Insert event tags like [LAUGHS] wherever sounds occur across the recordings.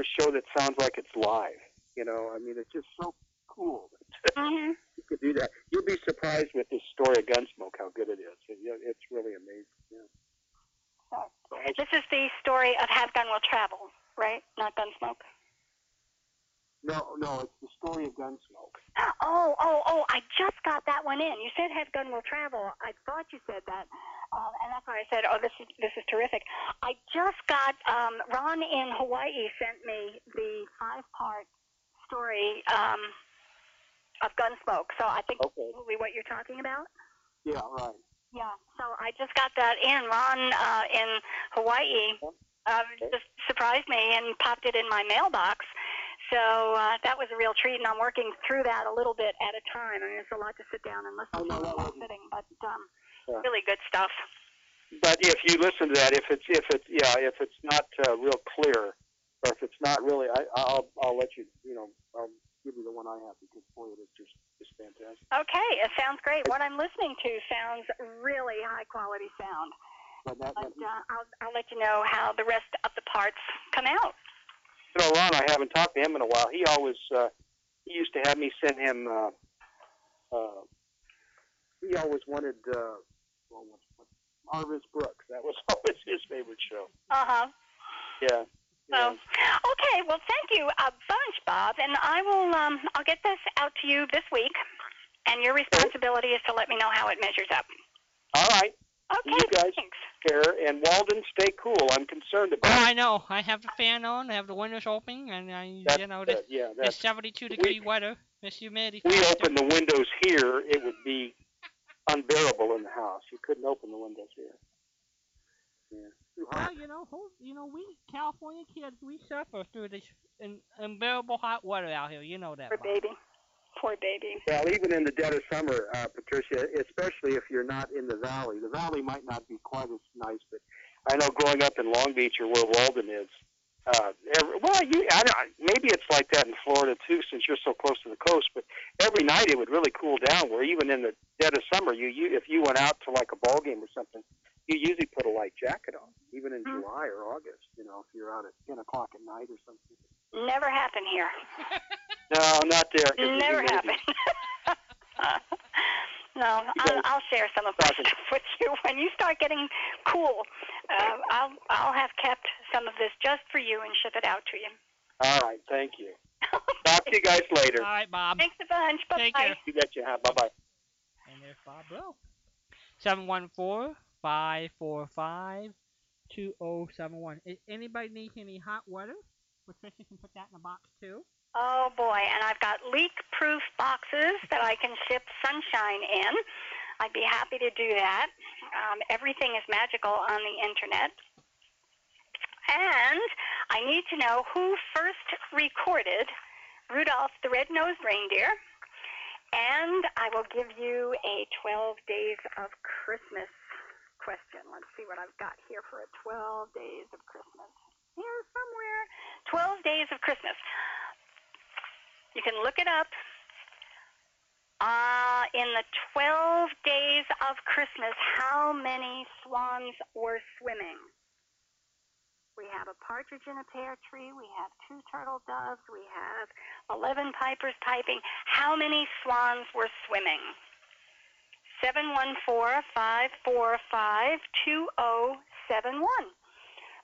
a show that sounds like it's live. You know, I mean, it's just so cool. hmm you could do that. You'll be surprised with this story of Gunsmoke how good it is. It, it's really amazing. Yeah. This is the story of Have Gun Will Travel, right? Not Gunsmoke. No, no, it's the story of Gunsmoke. Oh, oh, oh! I just got that one in. You said Have Gun Will Travel. I thought you said that, um, and that's why I said, "Oh, this is this is terrific." I just got um, Ron in Hawaii sent me the five-part story um, of Gunsmoke. So I think Okay. probably what you're talking about. Yeah, right. Yeah. So I just got that in. Ron uh, in Hawaii uh, just surprised me and popped it in my mailbox. So uh, that was a real treat, and I'm working through that a little bit at a time. I mean, it's a lot to sit down and listen to while wasn't- sitting, but um, Yeah. really good stuff. But if you listen to that, if it's if it's yeah, if it's not uh, real clear, or if it's not really, I, I'll I'll let you you know I'll give you the one I have because boy, it is just just fantastic. Okay, it sounds great. What I'm listening to sounds really high quality sound. But that, But uh, I'll, I'll let you know how the rest of the parts come out. You know, Ron, I haven't talked to him in a while. He always uh, he used to have me send him. Uh, uh, he always wanted uh, well, what, what, Our Miss Brooks. That was [LAUGHS] always his favorite show. Uh huh. Yeah. So, yeah. okay. Well, thank you a bunch, Bob, and I will. Um, I'll get this out to you this week, and your responsibility is to let me know how it measures up. All right. Okay. You guys- Thanks. Care and Walden, stay cool. I'm concerned about. Oh, about. I know. I have the fan on. I have the windows open, and I, That's you know, good. this, Yeah, it's 72 degree weather. This humidity. we factor. opened the windows here, it would be unbearable in the house. You couldn't open the windows here. Yeah. Well, you know, who- you know, we California kids, we suffer through this un- unbearable hot weather out here. You know that. Poor baby. Poor baby. Well, even in the dead of summer, uh, Patricia, especially if you're not in the valley, the valley might not be quite as nice, but I know growing up in Long Beach or where Walden is, uh, every, well, you, I don't, maybe it's like that in Florida too, since you're so close to the coast. But every night it would really cool down. Where even in the dead of summer, you, you if you went out to like a ball game or something, you usually put a light jacket on, even in Mhm. July or August. You know, if you're out at ten o'clock at night or something. Never happened here. [LAUGHS] No, not there. 'cause the Never happened. [LAUGHS] no, I'll, I'll share some of my Talking- stuff with you [LAUGHS] when you start getting cool. Uh, I'll I'll have kept some of this just for you and ship it out to you. All right, thank you. [LAUGHS] Talk to you guys later. All right, Bob. Thanks a bunch. Bye Take bye. care. You betcha. Bye bye. And there's Bob Blow. 714 545 2071. Anybody need any hot weather, Patricia can put that in the box too. Oh boy, and I've got leak-proof boxes that I can ship sunshine in. I'd be happy to do that. Um, everything is magical on the internet. And I need to know who first recorded Rudolph the Red-Nosed Reindeer. And I will give you a 12 Days of Christmas question. Let's see what I've got here for a 12 Days of Christmas. Here somewhere. 12 Days of Christmas. You can look it up. Uh, in the 12 days of Christmas, how many swans were swimming? We have a partridge in a pear tree. We have two turtle doves. We have 11 pipers piping. How many swans were swimming? 714-545-2071.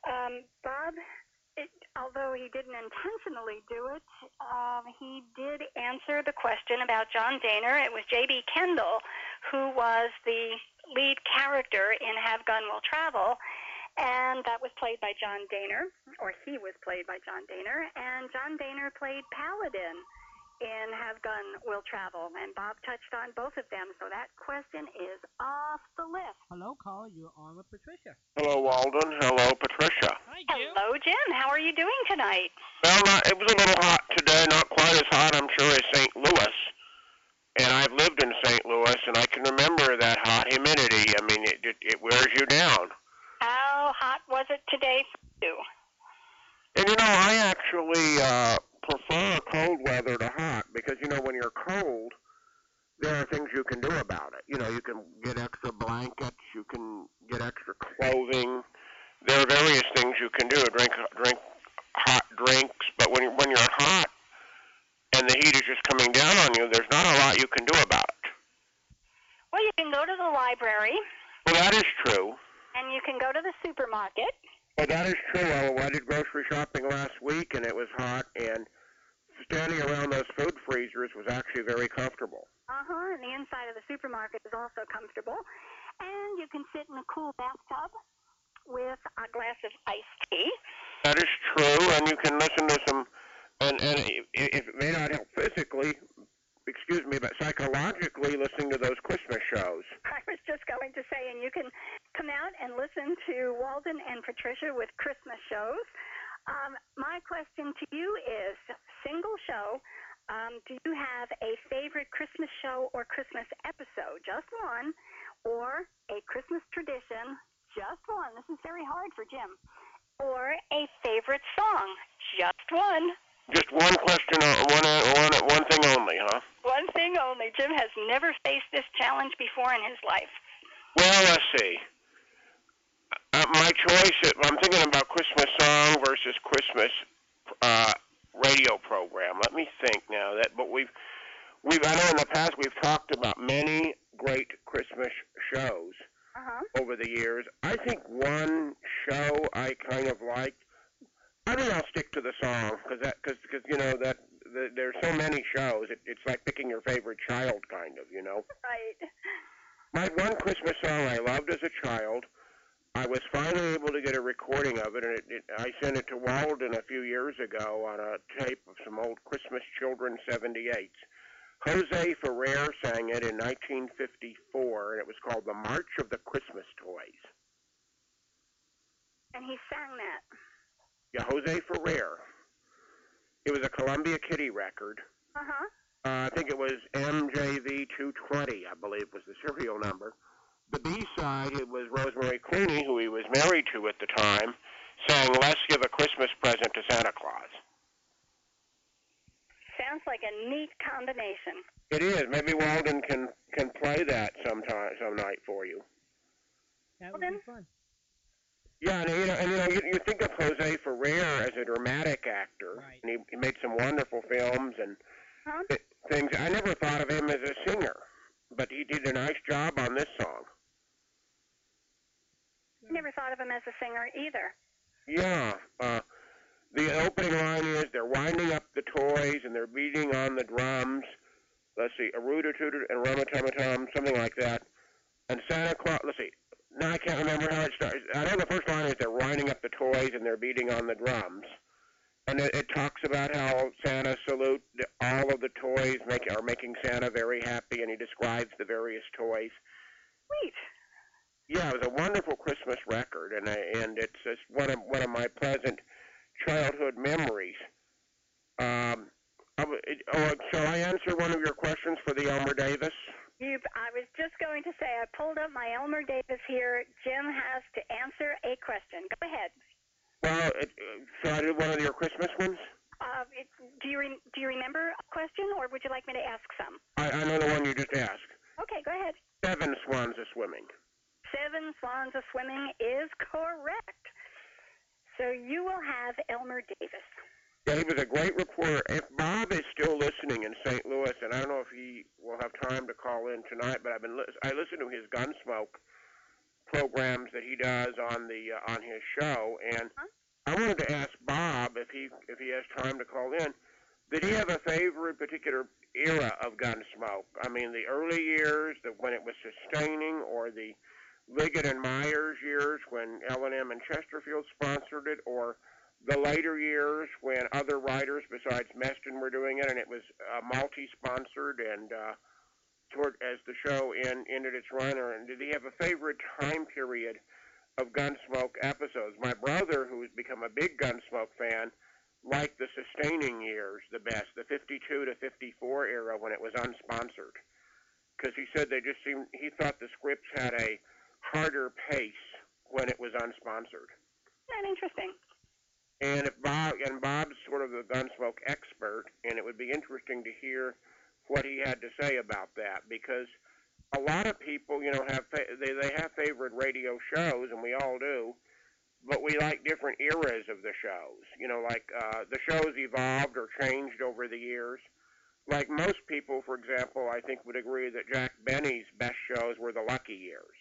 Um, Bob, it, although he didn't intentionally do it, um, he did answer the question about John Dehner. It was J.B. Kendall who was the lead character in Have Gun Will Travel, and that was played by John Dehner, or he was played by John Dehner, and John Dehner played Paladin in Have Gun Will Travel, and Bob touched on both of them, so that question is off the list. Hello, caller. You're on with Patricia. Hello, Walden. Hello, Patricia. Hi, Jim. Hello, Jim. How are you doing tonight? Well, not, it was a little hot today, not quite as hot, I'm sure, as St. Louis. And I've lived in St. Louis, and I can remember that hot humidity. I mean, it, it, it wears you down. How hot was it today for you? And, you know, I actually uh, prefer cold weather to hot because, you know, when you're cold, there are things you can do about it. You know, you can get extra blankets, you can get extra clothing. There are various things you can do. Drink drink hot drinks, but when you're, when you're hot and the heat is just coming down on you, there's not a lot you can do about it. Well, you can go to the library, Well, that is true. and you can go to the supermarket. Well, that is true. I, I did grocery shopping last week, and it was hot, and standing around those food freezers was actually very comfortable. Uh huh. And the inside of the supermarket is also comfortable. And you can sit in a cool bathtub with a glass of iced tea. That is true, and you can listen to some, and and if it may not help physically, excuse me, but psychologically, listening to those Christmas shows. [LAUGHS] I was just going to say, and you can come out and listen to Walden and Patricia with Christmas shows. Um, my question to you is single show. Um, do you have a favorite Christmas show or Christmas episode? Just one. Or a Christmas tradition? Just one. This is very hard for Jim. Or a favorite song? Just one. Just one question, uh, one uh, one one thing only, huh? One thing only. Jim has never faced this challenge before in his life. Well, let's see. Uh, my choice, I'm thinking about Christmas song versus Christmas uh, radio program. Let me think now. That, but we've we've I know in the past we've talked about many great Christmas shows Uh huh. over the years. I think one show I kind of liked. I think I'll stick to the song because that because because you know that the, there's so many shows. It, it's like picking your favorite child, kind of. You know. Right. My one Christmas song I loved as a child. I was finally able to get a recording of it, and it, it, I sent it to Walden a few years ago on a tape of some old Christmas Children 78s. Jose Ferrer sang it in 1954, and it was called The March of the Christmas Toys. And he sang that. Yeah, Jose Ferrer. It was a Columbia Kitty record. Uh huh. Uh, I think it was MJV 220, I believe was the serial number. The B-side, it was Rosemary Clooney, who he was married to at the time, sang Let's Give a Christmas Present to Santa Claus. Sounds like a neat combination. It is. Maybe Walden can, can play that sometime, some night for you. That Well, would be fun. Yeah, and you know, and, you, know you, you think of Jose Ferrer as a dramatic actor, Right. and he, he made some wonderful films and Huh? th- things. I never thought of him as a singer, but he did a nice job on this song. Never thought of him as a singer either. Yeah. Uh, the opening line is they're winding up the toys and they're beating on the drums. Let's see, a rooter tooter and rummatummatum, something like that. And Santa Claus. Let's see. Now I can't remember how it starts. I know the first line is they're winding up the toys and they're beating on the drums. And it, it talks about how Santa salute all of the toys make, are making Santa very happy, and he describes the various toys. Sweet. Yeah, it was a wonderful Christmas record, and I, and it's just one of one of my pleasant childhood memories. Um, I oh, shall I answer one of your questions for the Elmer Davis? You, I was just going to say, I pulled up my Elmer Davis here. Jim has to answer a question. Go ahead. Well, it, uh, shall I do one of your Christmas ones? Uh, it, do you re, do you remember a question, or would you like me to ask some? I, I know the one you just asked. Okay, go ahead. Seven swans a swimming. Swans a swimming is correct. So you will have Elmer Davis. Yeah, he was a great reporter. If Bob is still listening in St. Louis, and I don't know if he will have time to call in tonight, but I've been lis- I listen to his Gunsmoke programs that he does on the uh, on his show, and Huh? I wanted to ask Bob if he if he has time to call in. Did he have a favorite particular era of Gunsmoke? I mean, the early years, the, when it was sustaining, or the Liggett and Myers years when L&M and Chesterfield sponsored it, or the later years when other writers besides Meston were doing it, and it was uh, multi-sponsored and uh, toward as the show in, ended its run. Or and did he have a favorite time period of Gunsmoke episodes? My brother, who has become a big Gunsmoke fan, liked the sustaining years the best, the 52 to 54 era when it was unsponsored, because he said they just seemed. He thought the scripts had a harder pace when it was unsponsored. Isn't interesting? And if Bob and Bob's sort of a Gunsmoke expert, and it would be interesting to hear what he had to say about that because a lot of people, you know, have fa- they they have favorite radio shows, and we all do, but we like different eras of the shows. You know, like uh, the shows evolved or changed over the years. like most people, for example, I think would agree that Jack Benny's best shows were the Lucky Years.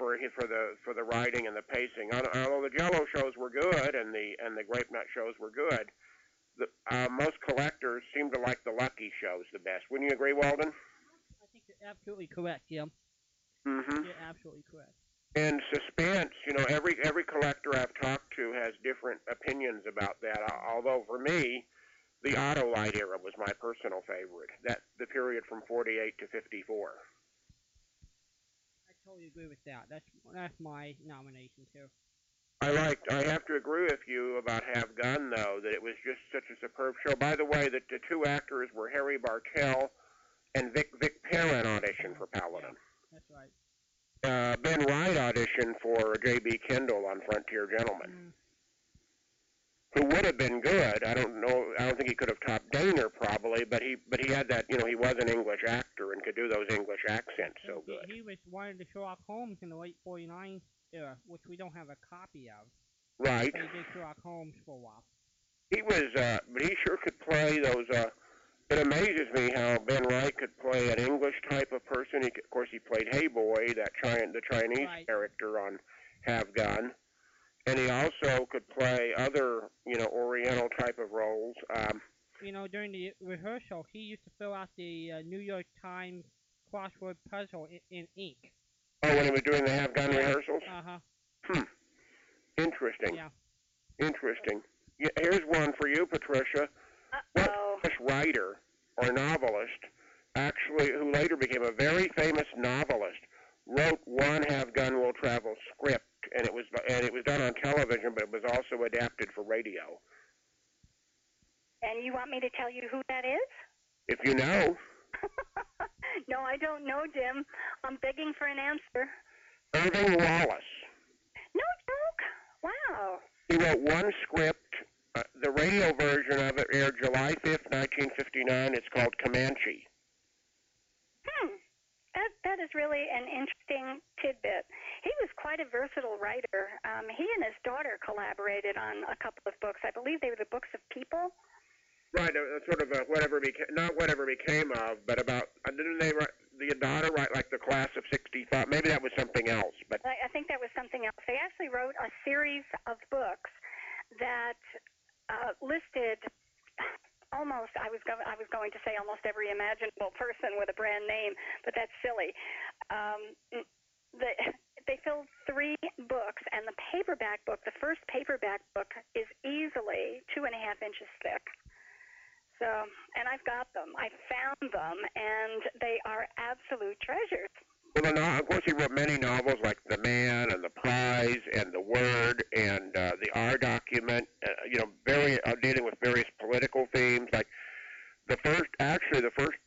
For for the for the writing and the pacing, although the Jello shows were good and the and the Grape Nut shows were good, the, uh, most collectors seem to like the Lucky shows the best. Wouldn't you agree, Walden? I think you're absolutely correct, Jim. Mm-hmm. You're absolutely correct. And suspense, you know, every every collector I've talked to has different opinions about that. Although for me, the Autolite era was my personal favorite. That the period from 48 to 54. I totally agree with that. That's that's my nomination too. I liked. I have to agree with you about Have Gun though that it was just such a superb show. By the way, that the two actors were Harry Bartell and Vic Vic Perrin auditioned for Paladin. Yeah, that's right uh, Ben Wright auditioned for J.B. Kendall on Frontier Gentleman, mm. Who would have been good. I don't know. I don't think he could have topped Dehner probably, but he but he had that. You know, he was an English actor and could do those English accents so he, good. He was one of the Sherlock Holmes in the late '49 era, which we don't have a copy of. Right. But he did Sherlock Holmes for a while. He was, uh, but he sure could play those. Uh, it amazes me how Ben Wright could play an English type of person. He, could, of course, he played Hey Boy, that Chi- the Chinese right. character on Have Gun, and he also could play other, you know, Oriental type of roles. Um, you know, during the rehearsal, he used to fill out the uh, New York Times crossword puzzle in, in ink. Oh, when he was doing the Have Gun yeah. rehearsals. Uh huh. Hmm. Interesting. Yeah. Interesting. Yeah, here's one for you, Patricia. What Uh-oh. famous writer or novelist, actually, who later became a very famous novelist, wrote one Have Gun Will Travel script, and it was and it was done on television, but it was also adapted for radio. And you want me to tell you who that is? If you know, [LAUGHS] no, I don't know, Jim. I'm begging for an answer. Irving Wallace. No joke. Wow. He wrote one script. Uh, the radio version of it aired July 5th, 1959. It's called Comanche. That that is really an interesting tidbit. He was quite a versatile writer. Um, he and his daughter collaborated on a couple of books. I believe they were the books of people. Right, uh, sort of a whatever became, not whatever became of, but about, uh, didn't they write, the daughter write like the class of 65? Maybe that was something else, but. I, I think that was something else. They actually wrote a series of books that uh, listed almost I was go- I was going to say almost every imaginable person with a brand name, but that's silly. Um, the, [LAUGHS] they filled three books, and the paperback book, the first paperback book, is easily two and a half inches thick. So, and I've got them. I found them, and they are absolute treasures. Well, no, of course, he wrote many novels like The Man and The Prize and The Word and uh, The R Document. Uh, you know, very uh, dealing with various political themes. Like the first, actually, the first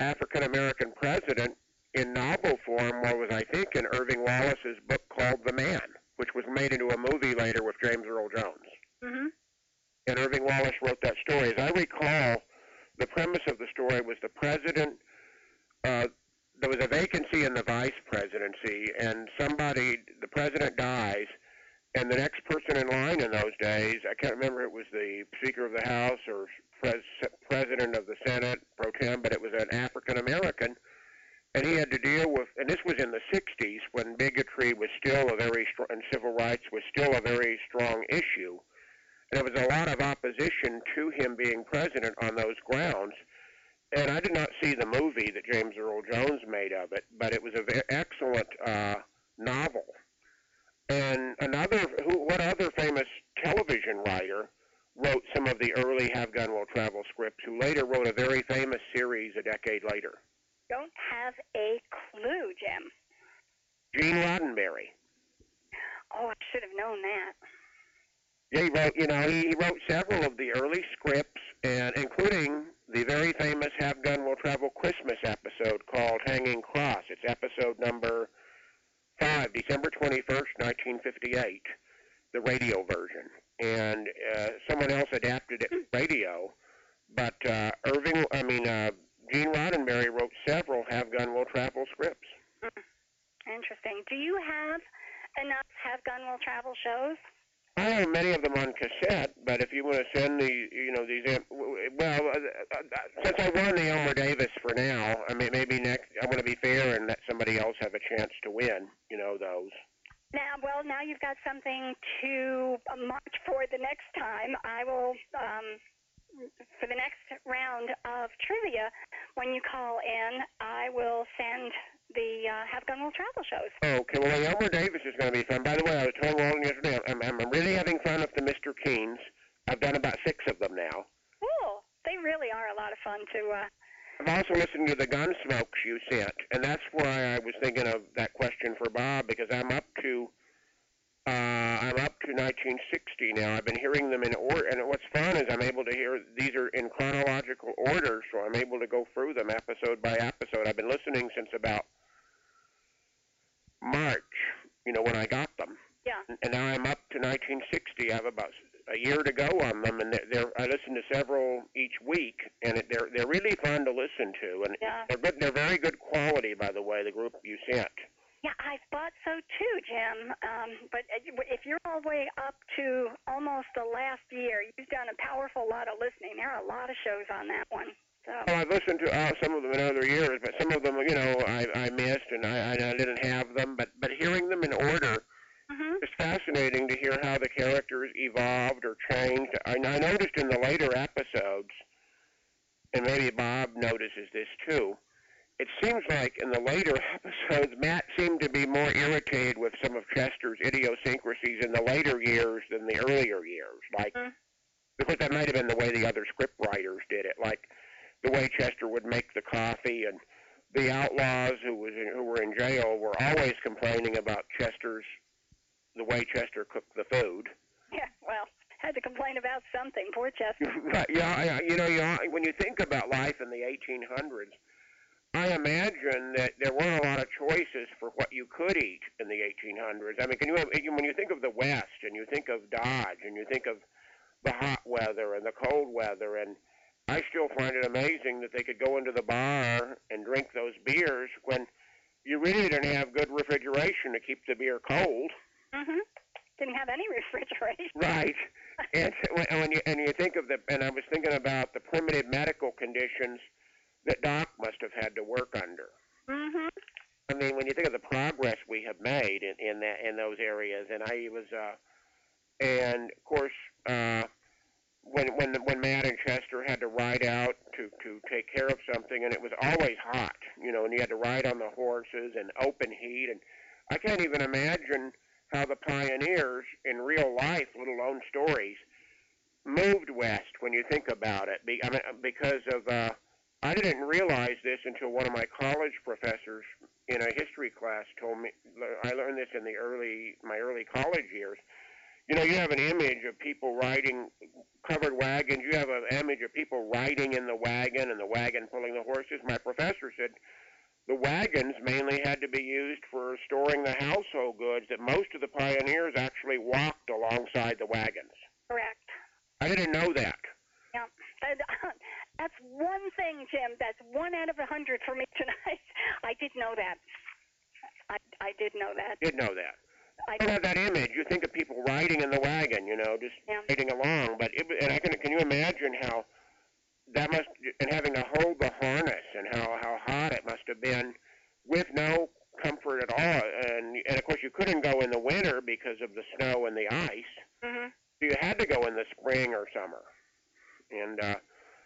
African American president in novel form was, I think, in Irving Wallace's book called The Man, which was made into a movie later with James Earl Jones. Mm-hmm. And Irving Wallace wrote that story. As I recall, the premise of the story was the president. Uh, there was a vacancy in the vice presidency, and somebody, the president dies, and the next person in line in those days, I can't remember it was the Speaker of the House or pres- President of the Senate pro tem, but it was an African American, and he had to deal with, and this was in the 60s when bigotry was still a very strong, and civil rights was still a very strong issue. And there was a lot of opposition to him being president on those grounds and I did not see the movie that James Earl Jones made of it, but it was an ve- excellent uh, novel. And another, who, what other famous television writer wrote some of the early Have Gun Will Travel scripts, who later wrote a very famous series a decade later? Don't have a clue, Jim. Gene Roddenberry. Oh, I should have known that. Yeah, he wrote, you know, he, he wrote several of the early scripts, and including the very famous Have Gun Will Travel Christmas episode called Hanging Cross. It's episode number five, December 21st, 1958, the radio version. And uh, someone else adapted it radio, but uh, Irving, I mean, uh, Gene Roddenberry wrote several Have Gun Will Travel scripts. Interesting. Do you have enough Have Gun Will Travel shows? I have many of them on cassette, but if you want to send the, you know, these, well, uh, uh, since I won the Elmer Davis for now, I mean, maybe next I want to be fair and let somebody else have a chance to win. You know those. Now, well, now you've got something to uh, march for the next time. I will, um, for the next round of trivia, when you call in, I will send the uh, Have Gun Will Travel shows. Okay, well, Elmer Davis is going to be fun. By the way, I was telling Walden yesterday, I'm, I'm really having fun with the Mr. Keens. I've done about six of them now. Cool. They really are a lot of fun to. Uh, I've also listened to the Gunsmokes you sent, and that's why I was thinking of that question for Bob because I'm up to uh, I'm up to 1960 now. I've been hearing them in order, and what's fun is I'm able to hear these are in chronological order, so I'm able to go through them episode by episode. I've been listening since about March, you know, when I got them. Yeah. And now I'm up to 1960. I have about a year to go on them, and they're, they're I listen to several each week, and it, they're they're really fun to listen to, and Yeah. they're good. They're very good quality, by the way. The group you sent. Yeah, I thought so too, Jim. Um, but uh, if you're all the way up to almost the last year, you've done a powerful lot of listening. There are a lot of shows on that one. Well, I've listened to uh, some of them in other years, but some of them, you know, I, I missed and I, I didn't have them. But but hearing them in order, hmm it's fascinating to hear how the characters evolved or changed. I, I noticed in the later episodes, and maybe Bob notices this too. It seems like in the later [LAUGHS] episodes, Matt seemed to be more irritated with some of Chester's idiosyncrasies in the later years than the earlier years. Like, Mhm. because that might have been the way the other script writers did it. Like the way Chester would make the coffee, and the outlaws who was in, who were in jail were always complaining about Chester's the way Chester cooked the food. yeah, well, had to complain about something. Poor Chester. [LAUGHS] Right, yeah, you know, you, when you think about life in the 1800s, I imagine that there weren't a lot of choices for what you could eat in the 1800s. I mean, can you when you think of the West and you think of Dodge and you think of the hot weather and the cold weather, and I still find it amazing that they could go into the bar and drink those beers when you really didn't have good refrigeration to keep the beer cold. hmm Didn't have any [LAUGHS] refrigeration. Right. And when, you and you think of the and I was thinking about the primitive medical conditions that Doc must have had to work under. hmm I mean, when you think of the progress we have made in in that in those areas, and I was, uh, and of course, uh, when when when Matt and Chester had to ride out to to take care of something, and it was always hot, you know, and you had to ride on the horses and open heat, and I can't even imagine how the pioneers in real life, let alone stories, moved west when you think about it. Be, I mean, because of uh, I didn't realize this until one of my college professors in a history class told me. I learned this in the early my early college years. You know, you have an image of people riding covered wagons. You have an image of people riding in the wagon and the wagon pulling the horses. My professor said the wagons mainly had to be used for storing the household goods. That most of the pioneers actually walked alongside the wagons. Correct. I didn't know that. That, [LAUGHS] that's one thing, Jim. That's one out of a hundred for me tonight. [LAUGHS] I did know that. I I did know that. Did know that. I don't have that image. You think of people riding in the wagon, you know, just Yeah. riding along. But it, and I can can you imagine how that must and having to hold the harness and how how hot it must have been with no comfort at all. And and of course you couldn't go in the winter because of the snow and the ice. hmm So you had to go in the spring or summer. And uh,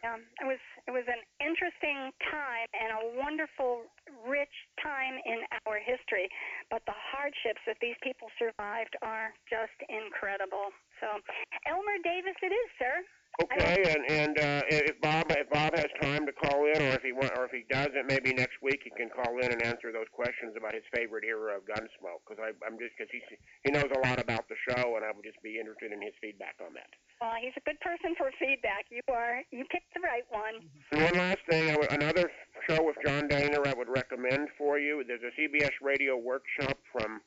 Yeah, it was it was an interesting time and a wonderful, rich time in our history. But the hardships that these people survived are just incredible. So, Elmer Davis, it is, sir. Okay, and and uh, if Bob if Bob has time to call in, or if he want, or if he doesn't, maybe next week he can call in and answer those questions about his favorite era of Gunsmoke. Because I'm just because he he knows a lot about the show, and I would just be interested in his feedback on that. Well, he's a good person for feedback. You are you picked the right one. And one last thing, I would, another show with John Dehner I would recommend for you. There's a CBS radio workshop from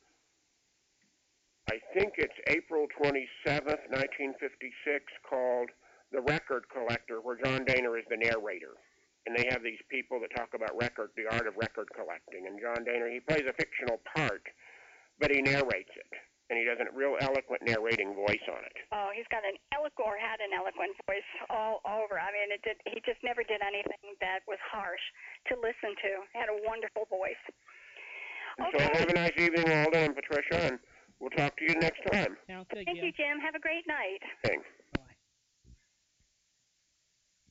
I think it's April 27th, 1956, called The Record Collector, where John Dehner is the narrator. And they have these people that talk about record, the art of record collecting. And John Dehner, he plays a fictional part, but he narrates it. and he does a real eloquent narrating voice on it. Oh, he's got an eloquent, or had an eloquent voice all over. I mean, it did. He just never did anything that was harsh to listen to. He had a wonderful voice. So Okay. have a nice evening, Walden and Patricia, and we'll talk to you next time. Sounds good, Thank Jim. you, Jim. Have a great night. Thanks.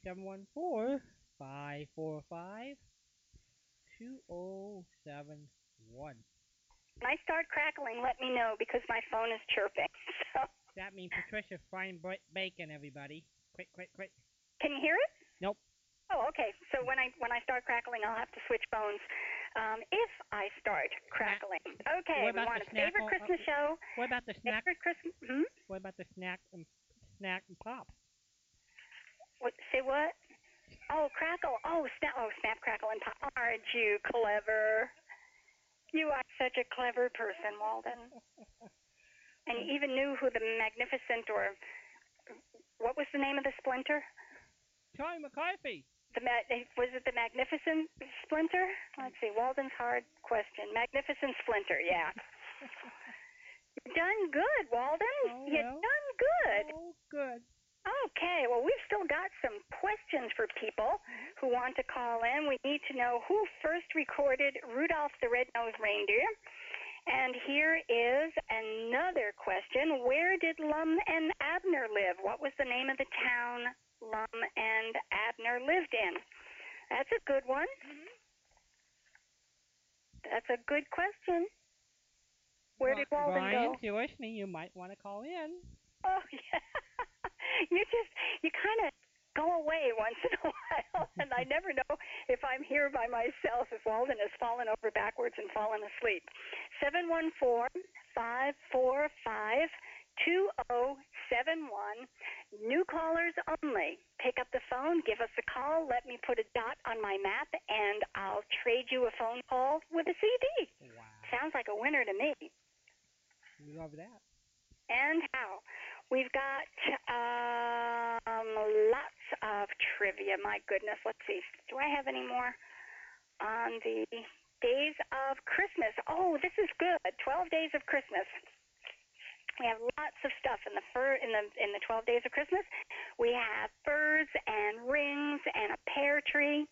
714 545 2071. When I start crackling, let me know because my phone is chirping. [LAUGHS] So. That means Patricia frying bacon, everybody. Quick, quick, quick. Can you hear it? Nope. Oh, okay. So when I when I start crackling, I'll have to switch phones. Um, if I start crackling, uh, okay. What about the snack favorite Christmas oh, show. What about the snack? Favorite Christmas. Hmm? What about the snack and snack and pop? What? Say what? Oh, crackle. Oh, snap. Oh, snap, crackle, and pop. Aren't you clever? You are such a clever person, Walden. [LAUGHS] And you even knew who the magnificent or what was the name of the splinter? Tommy McCarthy. The ma- was it the Magnificent Splinter? Let's see. Walden's hard question. Magnificent Splinter. Yeah. [LAUGHS] You've done good, Walden. Oh, You've done good. Oh, good. Okay, well, we've still got some questions for people who want to call in. We need to know who first recorded Rudolph the Red-Nosed Reindeer. And here is another question. Where did Lum and Abner live? What was the name of the town Lum and Abner lived in? That's a good one. That's a good question. Where did Ri- Walden Ryan, go? if you're listening, you might want to call in. Oh [LAUGHS] yeah. You just you kind of go away once in a [LAUGHS] while, and I never know if I'm here by myself. If Walden has fallen over backwards and fallen asleep. Seven one four five four five two zero seven one. New callers only. Pick up the phone, give us a call. Let me put a dot on my map, and I'll trade you a phone call with a CD. Wow. Sounds like a winner to me. We love that. And how? We've got um, lots of trivia. My goodness, let's see. Do I have any more on the days of Christmas? Oh, this is good. Twelve days of Christmas. We have lots of stuff in the fur in the in the twelve days of Christmas. We have furs and rings and a pear tree.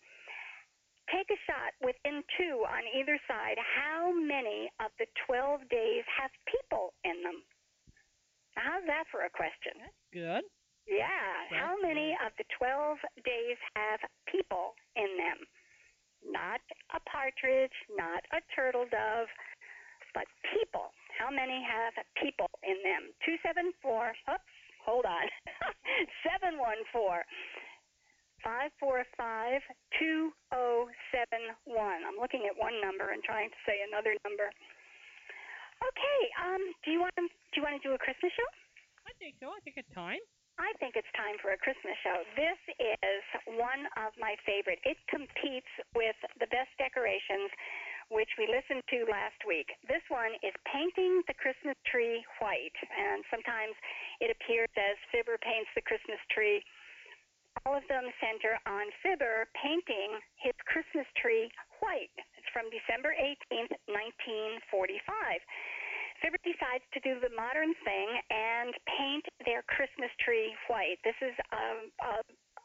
Take a shot within two on either side. How many of the twelve days have people in them? How's that for a question? Good. Yeah. That's How many of the 12 days have people in them? Not a partridge, not a turtle dove, but people. How many have people in them? 274, oops, hold on. [LAUGHS] 714 545 2071. I'm looking at one number and trying to say another number. Okay, um, do you want to, do you want to do a Christmas show? I think so. I think it's time. I think it's time for a Christmas show. This is one of my favorite. It competes with the best decorations, which we listened to last week. This one is painting the Christmas tree white, and sometimes it appears as Fibber paints the Christmas tree. All of them center on Fibber painting his Christmas tree white. It's from December 18th, 1945. Fibber decides to do the modern thing and paint their Christmas tree white. This is a, a,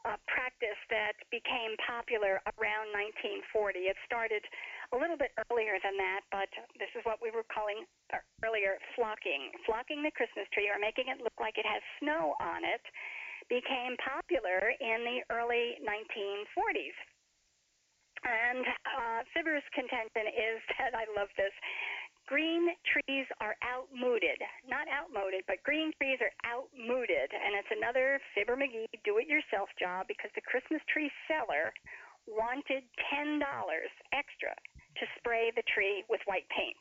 a practice that became popular around 1940. It started a little bit earlier than that, but this is what we were calling uh, earlier flocking. Flocking the Christmas tree or making it look like it has snow on it became popular in the early 1940s. And uh, Fibber's contention is [LAUGHS] that I love this green trees are outmoded. Not outmoded, but green trees are outmoded. And it's another Fibber McGee do it yourself job because the Christmas tree seller wanted $10 extra to spray the tree with white paint.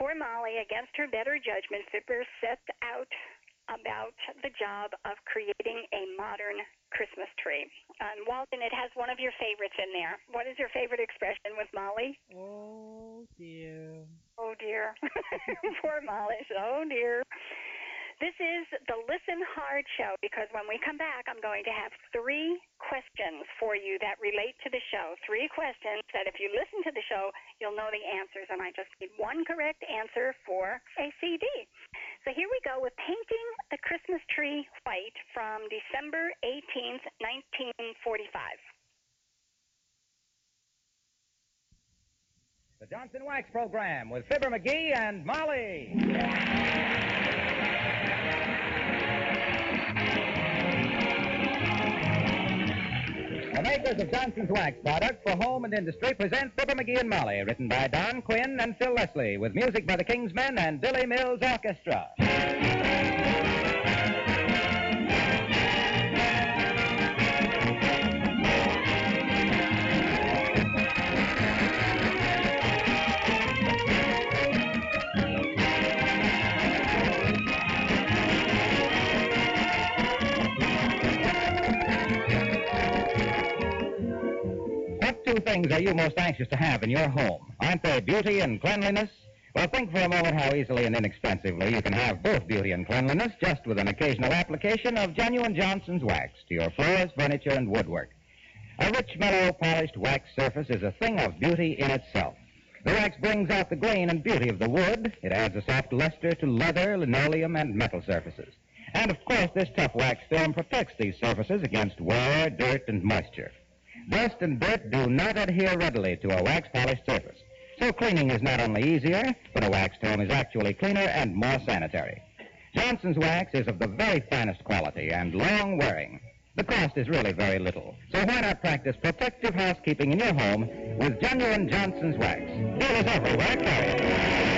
Poor Molly, against her better judgment, Fibber set out about the job of creating a modern Christmas tree. And Walden, it has one of your favorites in there. What is your favorite expression with Molly? Oh dear. Oh dear. [LAUGHS] Poor Molly. Oh dear. This is the Listen Hard show because when we come back, I'm going to have three questions for you that relate to the show. Three questions that if you listen to the show, you'll know the answers. And I just need one correct answer for a CD. So here we go with Painting the Christmas Tree White from December 18th, 1945. The Johnson Wax Program with Fibber McGee and Molly. The makers of Johnson's Wax products for home and industry present Fibber McGee and Molly, written by Don Quinn and Phil Leslie, with music by the Kingsmen and Billy Mills Orchestra. Two things are you most anxious to have in your home? Aren't they beauty and cleanliness? Well, think for a moment how easily and inexpensively you can have both beauty and cleanliness just with an occasional application of genuine Johnson's wax to your floors, furniture, and woodwork. A rich, mellow, polished wax surface is a thing of beauty in itself. The wax brings out the grain and beauty of the wood. It adds a soft luster to leather, linoleum, and metal surfaces. And of course, this tough wax film protects these surfaces against wear, dirt, and moisture. Dust and dirt do not adhere readily to a wax polished surface. So cleaning is not only easier, but a waxed home is actually cleaner and more sanitary. Johnson's wax is of the very finest quality and long wearing. The cost is really very little. So why not practice protective housekeeping in your home with genuine Johnson's wax? Dealers everywhere carry it.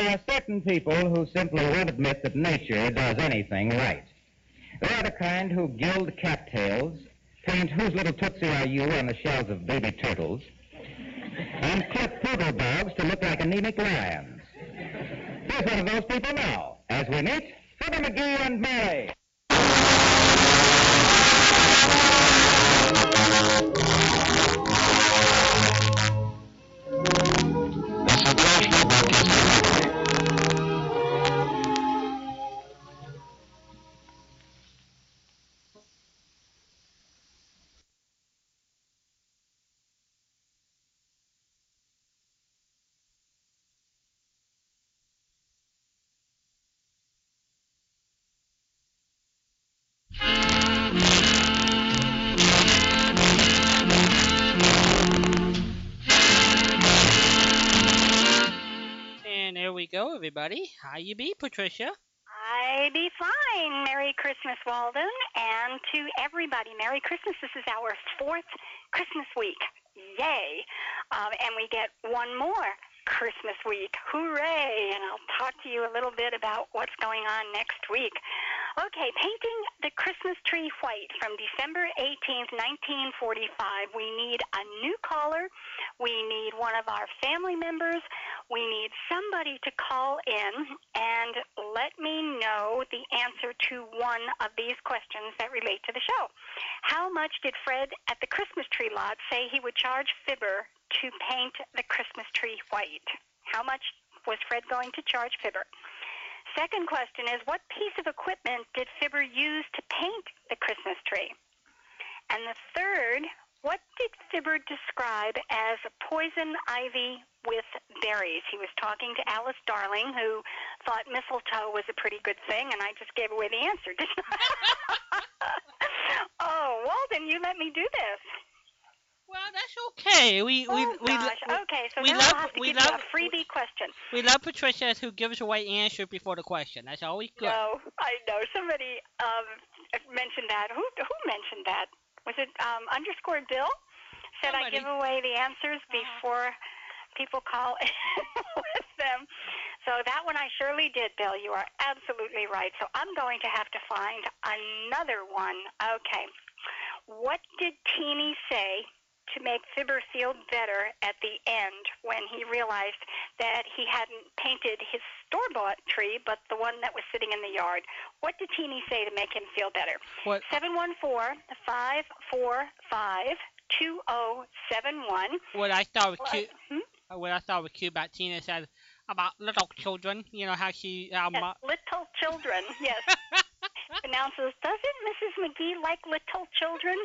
There are certain people who simply won't admit that nature does anything right. They are the kind who gild cattails, paint Whose Little Tootsie Are You on the shells of baby turtles, and clip poodle dogs to look like anemic lions. Here's one of those people now, as we meet Fibber McGee and Mary. Everybody. How you be, Patricia? I be fine. Merry Christmas, Walden. And to everybody, Merry Christmas. This is our fourth Christmas week. Yay. Um, and we get one more Christmas week. Hooray. And I'll talk to you a little bit about what's going on next week. Okay, painting the Christmas tree white from December 18th, 1945. We need a new caller. We need one of our family members. We need somebody to call in and let me know the answer to one of these questions that relate to the show. How much did Fred at the Christmas tree lot say he would charge Fibber to paint the Christmas tree white? How much was Fred going to charge Fibber? Second question is what piece of equipment did Fibber use to paint the Christmas tree? And the third, what did Fibber describe as poison ivy with berries? He was talking to Alice Darling, who thought mistletoe was a pretty good thing, and I just gave away the answer, didn't I? [LAUGHS] oh, Walden, you let me do this. Well, that's okay. We we oh, we, gosh. we, okay, so we now love- I'll have to we give love- you a freebie question. we love Patricia who gives a right answer before the question. That's always good. No, I know. Somebody um, mentioned that. Who who mentioned that? Was it um, underscore Bill? Said I give away the answers Uh-huh. before people call [LAUGHS] with them. So that one I surely did, Bill. You are absolutely right. So I'm going to have to find another one. Okay. What did Teeny say to make Fibber feel better at the end when he realized that he hadn't painted his store bought tree, but the one that was sitting in the yard? What did Teeny say to make him feel better? What? 714 545 2071. What I thought was What? cute. Hmm? uh, What I thought was cute about Tina said about little children. You know how she um, Yes, little children, yes. [LAUGHS] Announces, doesn't Mrs. McGee like little children?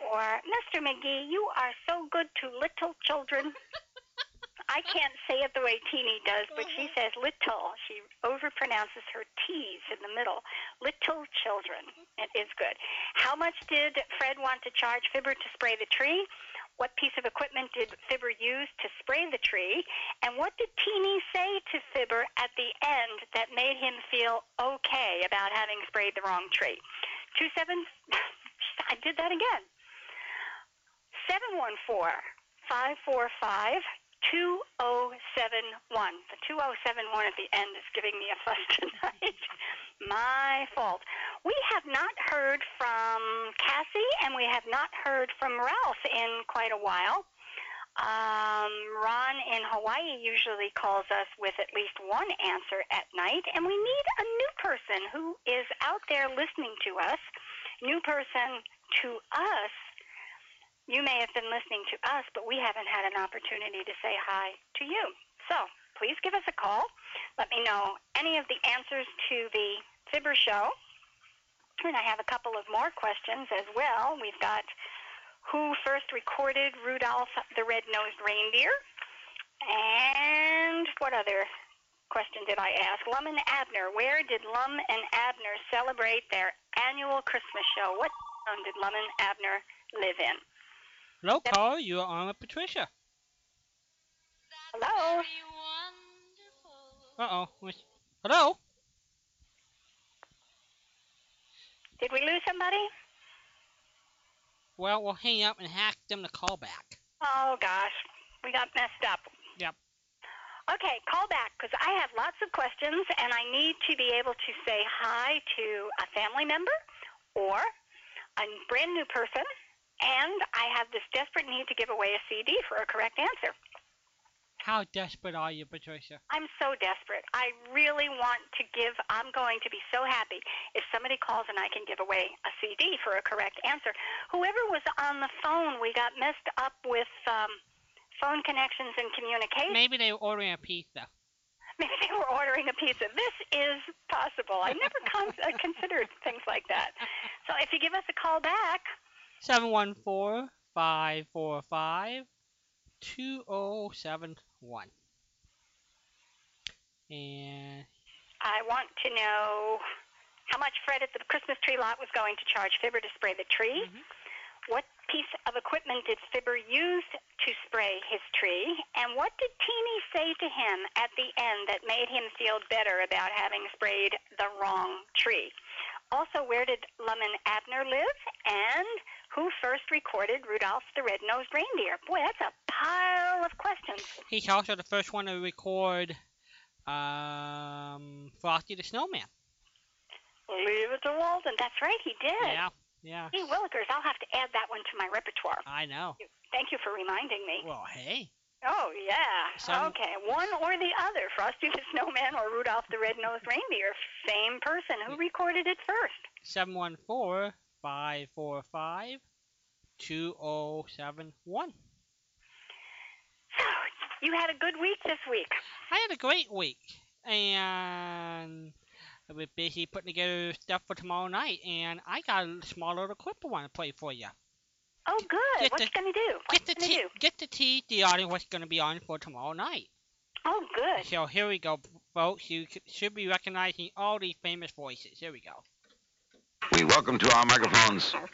Or, Mr. McGee, you are so good to little children. [LAUGHS] I can't say it the way Teeny does, but she uh-huh. says little. She overpronounces her T's in the middle. Little children. It is good. How much did Fred want to charge Fibber to spray the tree? What piece of equipment did Fibber use to spray the tree? And what did Teeny say to Fibber at the end that made him feel okay about having sprayed the wrong tree? Two seven. [LAUGHS] I did that again. Seven one four five four five two zero seven one. The two zero seven one at the end is giving me a fuss [LAUGHS] tonight. My fault. We have not heard from Cassie and we have not heard from Ralph in quite a while. Um, Ron in Hawaii usually calls us with at least one answer at night, and we need a new person who is out there listening to us. New person to us. You may have been listening to us, but we haven't had an opportunity to say hi to you. So please give us a call. Let me know any of the answers to the Fibber Show. And I have a couple of more questions as well. We've got who first recorded Rudolph the Red-Nosed Reindeer? And what other question did I ask? Lum and Abner. Where did Lum and Abner celebrate their annual Christmas show? What town did Lum and Abner live in? Hello, caller. You are on with Patricia. Hello? Uh oh. Hello. Did we lose somebody? Well, we'll hang up and hack them to call back. Oh gosh, we got messed up. Yep. Okay, call back because I have lots of questions and I need to be able to say hi to a family member or a brand new person, and I have this desperate need to give away a CD for a correct answer. How desperate are you, Patricia? I'm so desperate. I really want to give. I'm going to be so happy if somebody calls and I can give away a CD for a correct answer. Whoever was on the phone, we got messed up with um, phone connections and communication. Maybe they were ordering a pizza. [LAUGHS] Maybe they were ordering a pizza. This is possible. I never con- uh, considered things like that. [LAUGHS] So if you give us a call back, Seven one four five four five two oh seven one. And I want to know how much Fred at the Christmas tree lot was going to charge Fibber to spray the tree. Mhm. What piece of equipment did Fibber use to spray his tree? And what did Teeny say to him at the end that made him feel better about having sprayed the wrong tree? Also, where did Lum and Abner live? And who first recorded Rudolph the Red-Nosed Reindeer? Boy, that's a pile of questions. he's also the first one to record um, Frosty the Snowman. Leave it to Walden. That's right, he did. Yeah, yeah. Hey, Willikers, I'll have to add that one to my repertoire. I know. Thank you for reminding me. Well, hey. Oh, yeah. Some- Okay, one or the other, Frosty the Snowman or Rudolph the Red-Nosed Reindeer. Same person. Who recorded it first? Seven one four five four five two oh seven one. So, you had a good week this week. I had a great week, and I was busy putting together stuff for tomorrow night, and I got a small little clip I want to play for you. Oh, good. Get What's the- it going to do? What's Get the it going to do? get the tease the audience what's going to be on for tomorrow night. Oh, good. So here we go, folks. You should be recognizing all these famous voices. Here we go. We welcome to our microphones. [LAUGHS]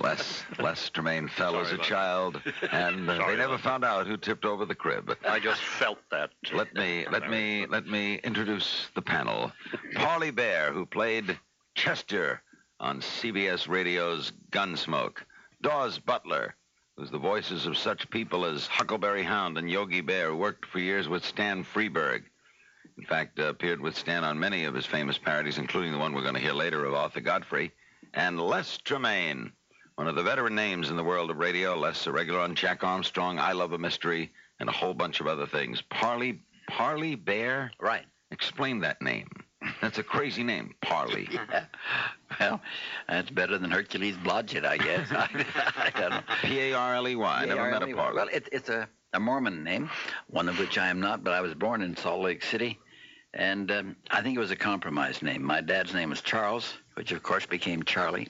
Les, Les Tremayne fell Sorry as a about child, and uh, [LAUGHS] they never about found out who tipped over the crib. I just felt that. Let me, let me, let me introduce the panel. Parley Baer, who played Chester on CBS Radio's Gunsmoke. Daws Butler, who's the voices of such people as Huckleberry Hound and Yogi Bear, who worked for years with Stan Freberg. In fact, uh, appeared with Stan on many of his famous parodies, including the one we're going to hear later of Arthur Godfrey. And Les Tremayne, One of the veteran names in the world of radio, Les regular on Jack Armstrong, I Love a Mystery, and a whole bunch of other things. Parley, Parley Baer? Right. Explain that name. That's a crazy name, Parley. [LAUGHS] Yeah. Well, that's better than Hercules Blodgett, I guess. I, [LAUGHS] [LAUGHS] I don't know. P-A-R-L-E-Y. I never met a Parley. Well, it, it's a, a Mormon name, one of which I am not, but I was born in Salt Lake City. And um, I think it was a compromise name. My dad's name was Charles, which of course became Charlie.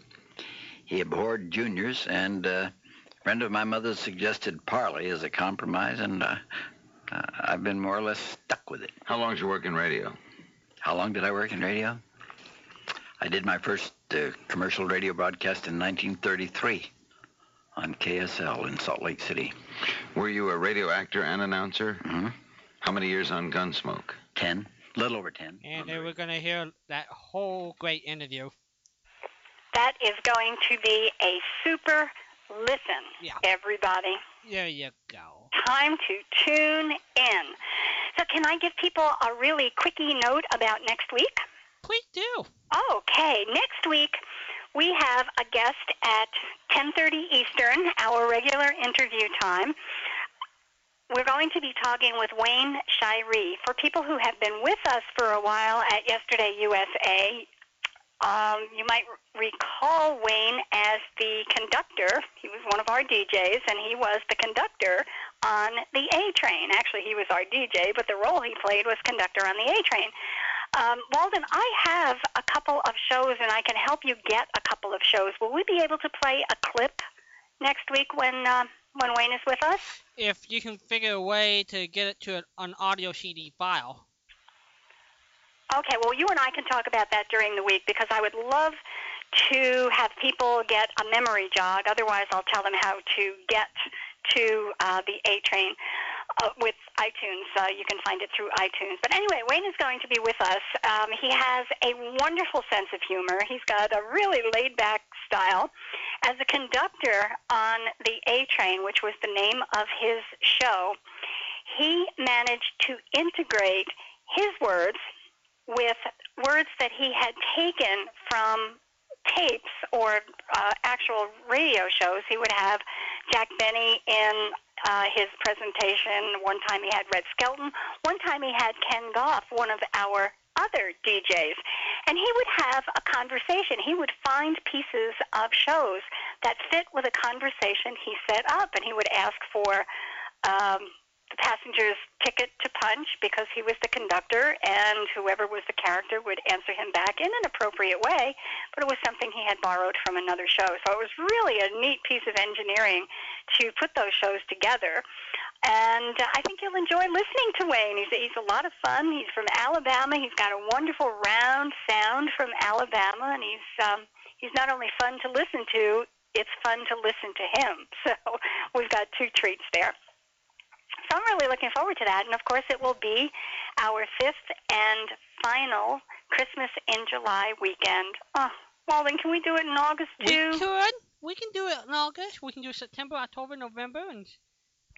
He abhorred juniors, and uh, a friend of my mother's suggested Parley as a compromise, and uh, uh, I've been more or less stuck with it. How long did you work in radio? How long did I work in radio? I did my first uh, commercial radio broadcast in 1933 on KSL in Salt Lake City. Were you a radio actor and announcer? hmm How many years on Gunsmoke? Ten, little over ten. And we're going to hear that whole great interview. That is going to be a super listen, Yeah. everybody. There you go. Time to tune in. So, can I give people a really quickie note about next week? Please do. Okay, next week we have a guest at 10:30 Eastern, our regular interview time. We're going to be talking with Wayne Shiree. For people who have been with us for a while at Yesterday USA, um, you might recall Wayne as the conductor. He was one of our DJs, and he was the conductor on the A train. Actually, he was our DJ, but the role he played was conductor on the A train. Um, Walden, I have a couple of shows, and I can help you get a couple of shows. Will we be able to play a clip next week when uh, when Wayne is with us? If you can figure a way to get it to an audio CD file. Okay, well, you and I can talk about that during the week because I would love to have people get a memory jog. Otherwise, I'll tell them how to get to uh, the A train uh, with iTunes. Uh, you can find it through iTunes. But anyway, Wayne is going to be with us. Um, he has a wonderful sense of humor. He's got a really laid back style. As a conductor on the A train, which was the name of his show, he managed to integrate his words with words that he had taken from tapes or uh, actual radio shows. He would have Jack Benny in uh, his presentation. One time he had Red Skelton. One time he had Ken Goff, one of our other DJs. And he would have a conversation. He would find pieces of shows that fit with a conversation he set up, and he would ask for um, the passenger's ticket to punch because he was the conductor, and whoever was the character would answer him back in an appropriate way, but it was something he had borrowed from another show. So it was really a neat piece of engineering to put those shows together. And uh, I think you'll enjoy listening to Wayne. He's, he's a lot of fun. He's from Alabama. He's got a wonderful round sound from Alabama, and he's um, he's not only fun to listen to, it's fun to listen to him. [LAUGHS] So we've got two treats there. So I'm really looking forward to that. And of course, it will be our fifth and final Christmas in July weekend. Oh, well, then can we do it in August We too? could. We can do it in August. We can do September, October, November, and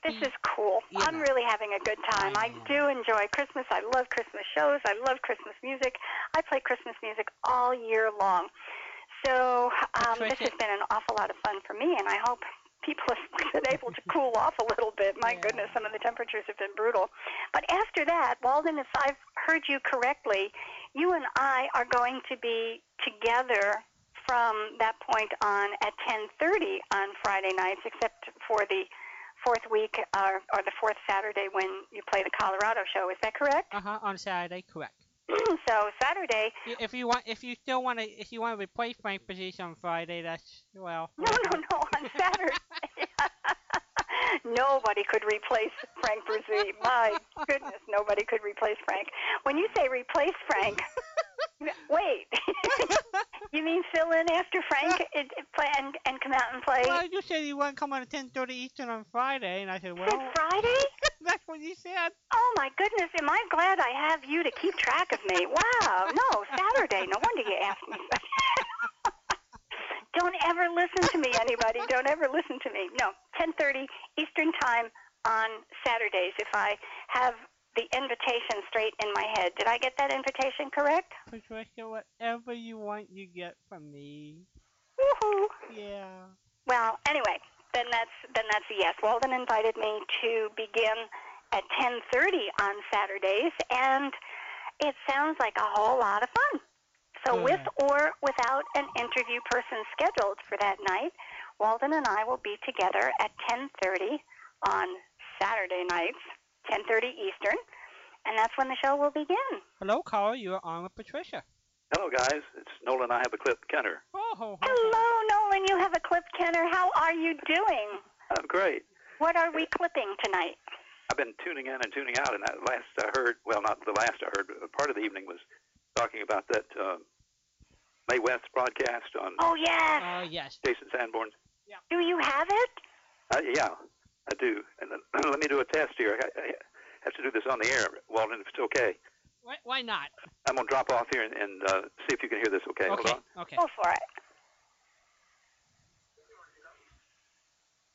This is cool. You I'm really having a good time. I I do enjoy Christmas. I love Christmas shows. I love Christmas music. I play Christmas music all year long. So um, this has been an awful lot of fun for me, and I hope people have [LAUGHS] been able to cool off a little bit. My Yeah. goodness, some of the temperatures have been brutal. But after that, Walden, if I've heard you correctly, you and I are going to be together from that point on at 10:30 on Friday nights, except for the fourth week or, or the fourth Saturday when you play the Colorado show. Is that correct? uh huh on Saturday, correct. [CLEARS THROAT] so Saturday. If you want, if you still want to, if you want to replace Frank position on Friday, that's well. [LAUGHS] No, no, no. On Saturday. [LAUGHS] nobody could replace Frank Bresee. My goodness, nobody could replace Frank. When you say replace Frank, wait. [LAUGHS] you mean fill in after Frank play and, and come out and play? Well, you said you want to come on at 10:30 Eastern on Friday, and I said, well, Said Friday? [LAUGHS] that's what you said. Oh my goodness, am I glad I have you to keep track of me. Wow, no, Saturday. No wonder you asked me. [LAUGHS] Don't ever listen to me, anybody. Don't ever listen to me. No, 10:30 Eastern Time on Saturdays if I have the invitation straight in my head. Did I get that invitation correct? Patricia, whatever you want, you get from me. Woohoo. Yeah. Well, anyway, then that's then that's a yes. Walden invited me to begin at 10:30 on Saturdays, and it sounds like a whole lot of fun. So, with or without an interview person scheduled for that night, Walden and I will be together at 10:30 on Saturday nights, 10:30 Eastern, and that's when the show will begin. Hello, caller. You are on with Patricia. Hello, guys. It's Nolan. I have a clip Kenner. Oh, ho, ho, ho. Hello, Nolan. You have a clip, Kenner. How are you doing? [LAUGHS] I'm great. What are we clipping tonight? I've been tuning in and tuning out, and that last I heard, well, not the last I heard, but part of the evening was talking about that uh, Mae West broadcast on Oh yes. Oh, yes. Chase and Sanborn's. Do you have it? Uh, yeah, I do. And then, [CLEARS THROAT] let me do a test here. I, I have to do this on the air, Walden, if it's okay. Why, why not? I'm going to drop off here and, and uh, see if you can hear this okay. okay. Hold on. Okay. Go for it.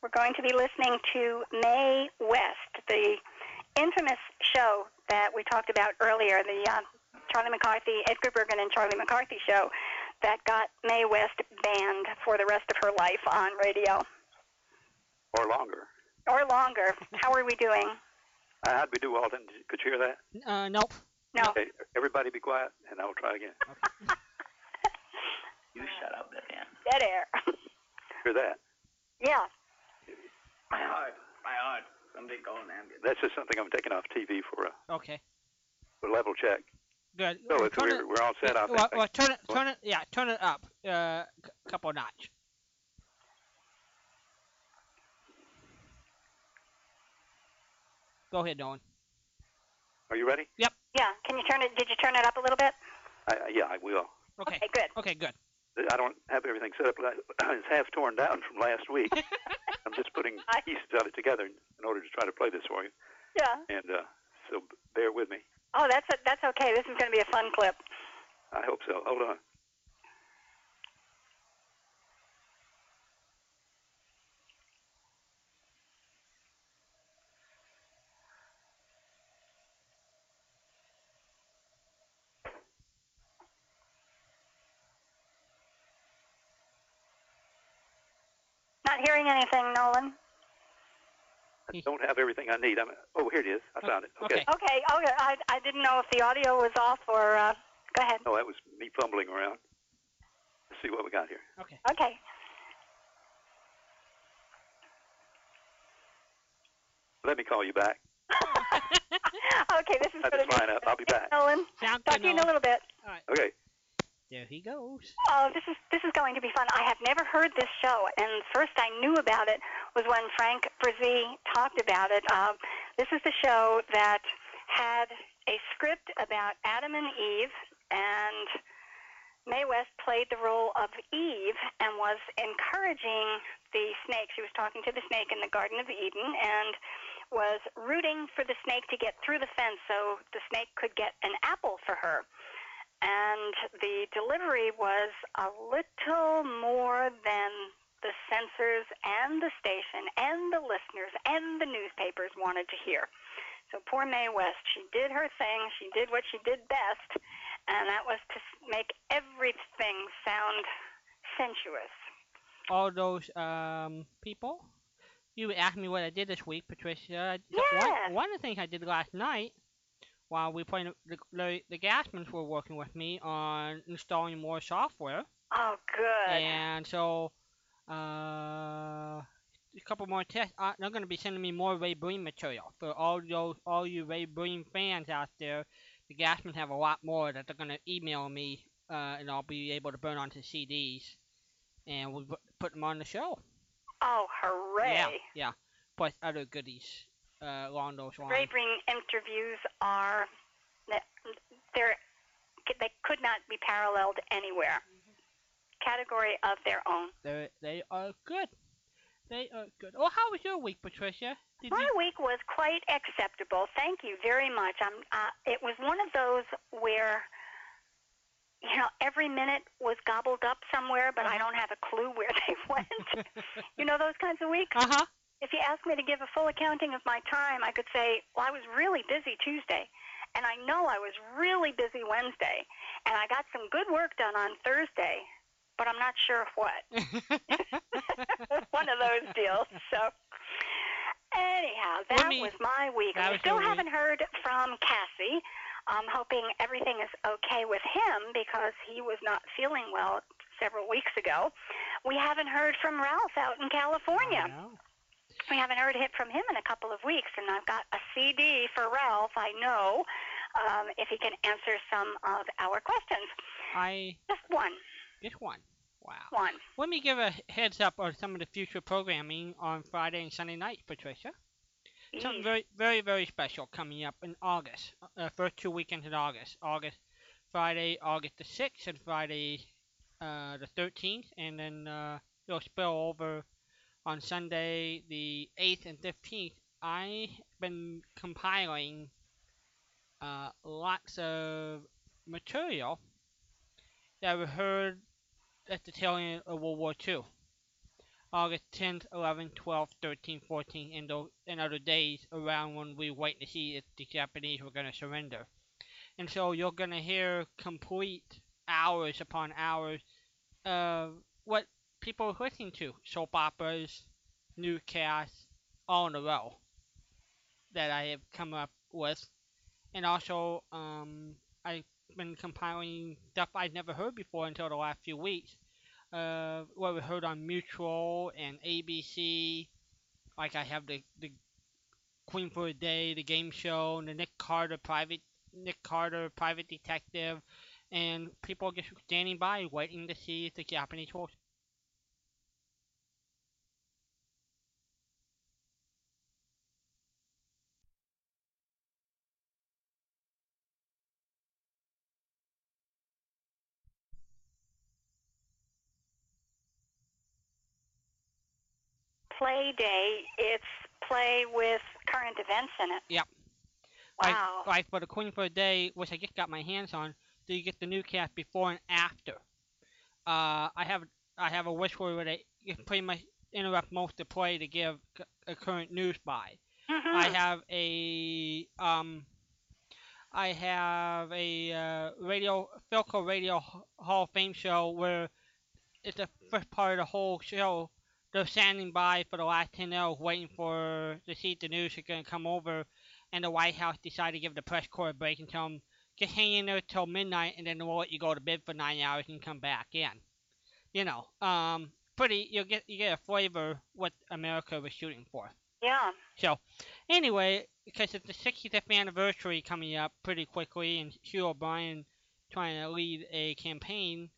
We're going to be listening to Mae West, the infamous show that we talked about earlier, the uh, Charlie McCarthy, Edgar Bergen and Charlie McCarthy show that got Mae West banned for the rest of her life on radio Or longer. Or longer. How are we doing? Uh, how'd we do, Walden? Could you hear that? Uh, nope. No. Okay, everybody be quiet, and I will try again. [LAUGHS] You shut up, then. Dead air. [LAUGHS] Hear that? yeah. My heart. My heart. Somebody call an ambulance. That's just something I'm taking off TV for a, Okay. for a level check. Good. So it's, Turn we're, it- we're all set up. well, well, turn it, turn it, yeah, turn it up uh, c- couple notch. Go ahead, Nolan. Are you ready? Yep. Yeah. Can you turn it? Did you turn it up a little bit? I, I- yeah, I will. Okay. Okay, good. Okay, good. I don't have everything set up. [CLEARS THROAT] It's half torn down from last week. [LAUGHS] I'm just putting I- pieces of it together in order to try to play this for you. Yeah. And uh, so bear with me. Oh, that's a, that's okay. This is going to be a fun clip. I hope so. Hold on. Not hearing anything, Nolan. I don't have everything I need. I'm, oh, here it is. I found it. Okay. Okay. Okay. Okay. I I didn't know if the audio was off or. Uh, go ahead. Oh, that was me fumbling around. Let's see what we got here. Okay. Okay. Let me call you back. [LAUGHS] okay. This is I going just line up. I'll be back. Nolan. Sound Talk to you in a Nolan. little bit. All right. Okay. There he goes. Oh, this is this is going to be fun. I have never heard this show, and first I knew about it was when Frank Bresee talked about it. Um, this is the show that had a script about Adam and Eve, and Mae West played the role of Eve and was encouraging the snake. She was talking to the snake in the Garden of Eden and was rooting for the snake to get through the fence so the snake could get an apple for her and the delivery was a little more than the censors and the station and the listeners and the newspapers wanted to hear. So poor Mae West, she did her thing. She did what she did best, and that was to make everything sound sensuous. All those um people. You asked me what I did this week, Patricia. Yes. One, one of the things I did last night while we playing the the, the Gasmans were working with me on installing more software. Oh, good. And so, uh, a couple more tests. Uh, they're going to be sending me more Ray Briem material for all those, all you Ray Briem fans out there. The Gasmans have a lot more that they're going to email me, uh, and I'll be able to burn onto CDs, and we'll put them on the show. Oh, hooray. Yeah, yeah. Plus other goodies uh, those lines. Ray Briem interviews are they're they could not be paralleled anywhere. Category of their own. They they are good. They are good. Oh, how was your week, Patricia? Did My you, week was quite acceptable. Thank you very much. I'm. Uh, it was one of those where, you know, every minute was gobbled up somewhere, but I Uh-huh. don't have a clue where they [LAUGHS] went. [LAUGHS] you know those kinds of weeks. uh huh. If you asked me to give a full accounting of my time, I could say, well, I was really busy Tuesday, and I know I was really busy Wednesday, and I got some good work done on Thursday, but I'm not sure what. [LAUGHS] [LAUGHS] One of those deals. So, anyhow, that me- was my week. We still haven't heard from Cassie. I'm hoping everything is okay with him because he was not feeling well several weeks ago. We haven't heard from Ralph out in California. We haven't heard hit from him in a couple of weeks, and I've got a CD for Ralph. I know um, if he can answer some of our questions. I Just one, just one. Wow. one. Let me give a heads up on some of the future programming on Friday and Sunday nights, Patricia. Something very, very, very special coming up in August. Uh, first two weekends in August. August, Friday, August the 6th, and Friday, uh, the 13th, and then uh, it'll spill over on Sunday, the 8th and 15th. I've been compiling uh, lots of material that we heard at the tail end of World War II. August 10th, 11th, 12th, 13th, 14th, and, those, and other days around when we wait to see if the Japanese were going to surrender. And so you're going to hear complete hours upon hours of what people listening to soap operas, newscasts, all in a row that I have come up with. And also, um, I've been compiling stuff I'd never heard before until the last few weeks uh, what we heard on Mutual and ABC. Like I have the the Queen for a Day, the game show, and the Nick Carter private Nick Carter private detective, and people just standing by waiting to see if the Japanese will. Play Day. It's play with current events in it. Yep. Wow. Like, like for the Queen for a Day, which I just got my hands on, so you get the new cast before and after. Uh, I have I have a wish for where they you pretty much interrupt most of the play to give a current news by. Mhm. I have a um I have a uh, radio Philco Radio Hall of Fame show where it's the first part of the whole show. They're standing by for the last ten hours waiting for to see if the news is gonna come over and the White House decided to give the press corps a break and tell them just hang in there till midnight and then we'll let you go to bed for nine hours and come back in. You know, um pretty you get you get a flavor what America was shooting for. yeah. So, anyway, because it's the 65th anniversary coming up pretty quickly, and Hugh O'Brien trying to lead a campaign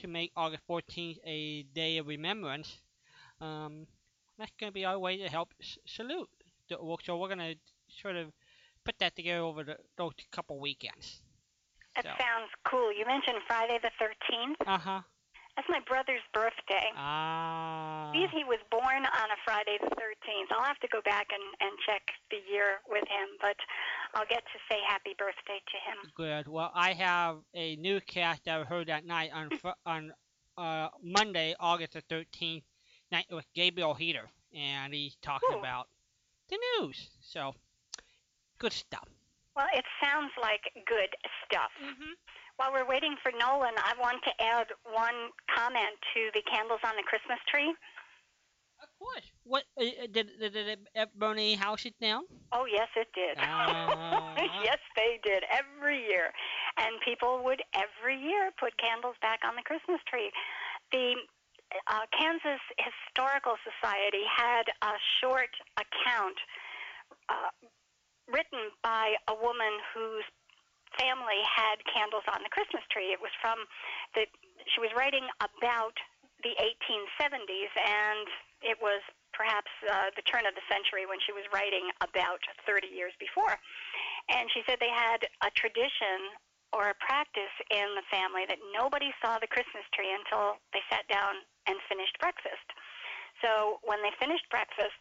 to make August 14th a day of remembrance, um, that's going to be our way to help s- salute the work. So we're going to sort of put that together over the, those couple weekends. That So. sounds cool. You mentioned Friday the 13th. Uh huh. That's my brother's birthday. Ah. Believe he was born on a Friday the 13th. I'll have to go back and, and check the year with him, but I'll get to say happy birthday to him. Good. Well, I have a newscast that I heard that night on fr- on uh, Monday, August the thirteenth, night with Gabriel Heatter, and he talking Ooh. about the news. So, good stuff. Well, it sounds like good stuff. Mm-hmm. While we're waiting for Nolan, I want to add one comment to the candles on the Christmas tree. Of course. What uh, uh, did did, did it burn any houses down? Oh, yes, it did. Ah. [LAUGHS] yes, they did every year. And people would every year put candles back on the Christmas tree. The uh, Kansas Historical Society had a short account uh, written by a woman whose family had candles on the Christmas tree. It was from the, she was writing about the 1870s, and it was perhaps uh, the turn of the century when she was writing about 30 years before. And she said they had a tradition or a practice in the family that nobody saw the Christmas tree until they sat down and finished breakfast. So when they finished breakfast,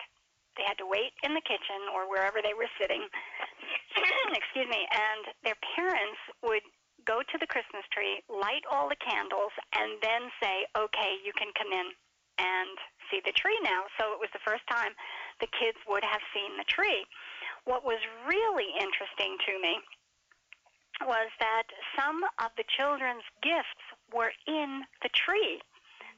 they had to wait in the kitchen or wherever they were sitting, [CLEARS THROAT] excuse me, and their parents would go to the Christmas tree, light all the candles, and then say, okay, you can come in and see the tree now. So it was the first time the kids would have seen the tree. What was really interesting to me was that some of the children's gifts were in the tree.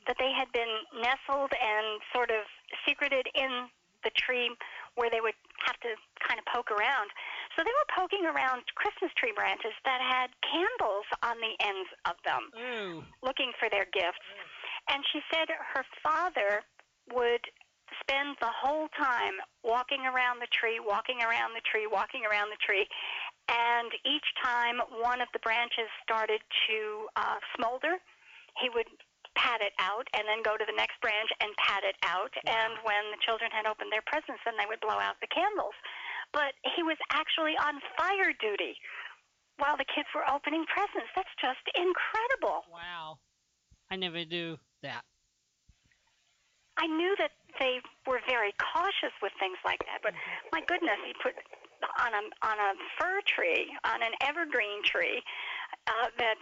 that they had been nestled and sort of secreted in the tree where they would have to kind of poke around. So they were poking around Christmas tree branches that had candles on the ends of them, Ooh. looking for their gifts. Mm. And she said her father would spend the whole time walking around the tree, walking around the tree, walking around the tree. And each time one of the branches started to uh, smolder, he would pat it out and then go to the next branch and pat it out. And when the children had opened their presents, then they would blow out the candles. But he was actually on fire duty while the kids were opening presents. That's just incredible. Wow. I never do that. I knew that they were very cautious with things like that, but my goodness, he put on a on a fir tree, on an evergreen tree, uh, that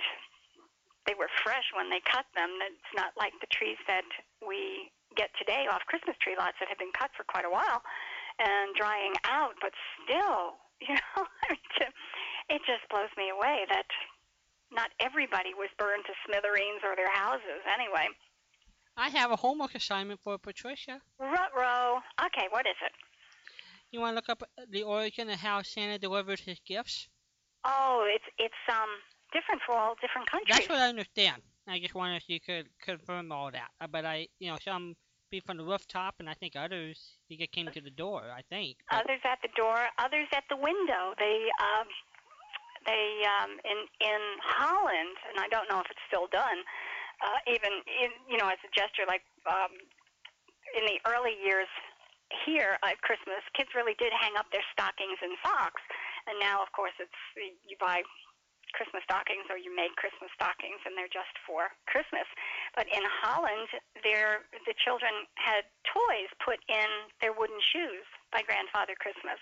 they were fresh when they cut them. It's not like the trees that we get today off Christmas tree lots that have been cut for quite a while and drying out, but still, [LAUGHS] you know, I mean, it just blows me away that not everybody was burned to smithereens or their houses anyway. I have a homework assignment for Patricia. Rut-row. Okay, what is it? You want to look up the origin of how Santa delivers his gifts? Oh, it's it's um different for all different countries. That's what I understand. I just wondered if you could confirm all that. Uh, But I, you know, some be from the rooftop, and I think others he came to the door. I think. But others at the door, others at the window. They um they um in in Holland, and I don't know if it's still done. Uh, even in, you know as a gesture, like um, in the early years here at Christmas, kids really did hang up their stockings and socks, and now of course it's you buy Christmas stockings or you make Christmas stockings and they're just for Christmas. But in Holland, there the children had toys put in their wooden shoes by Grandfather Christmas.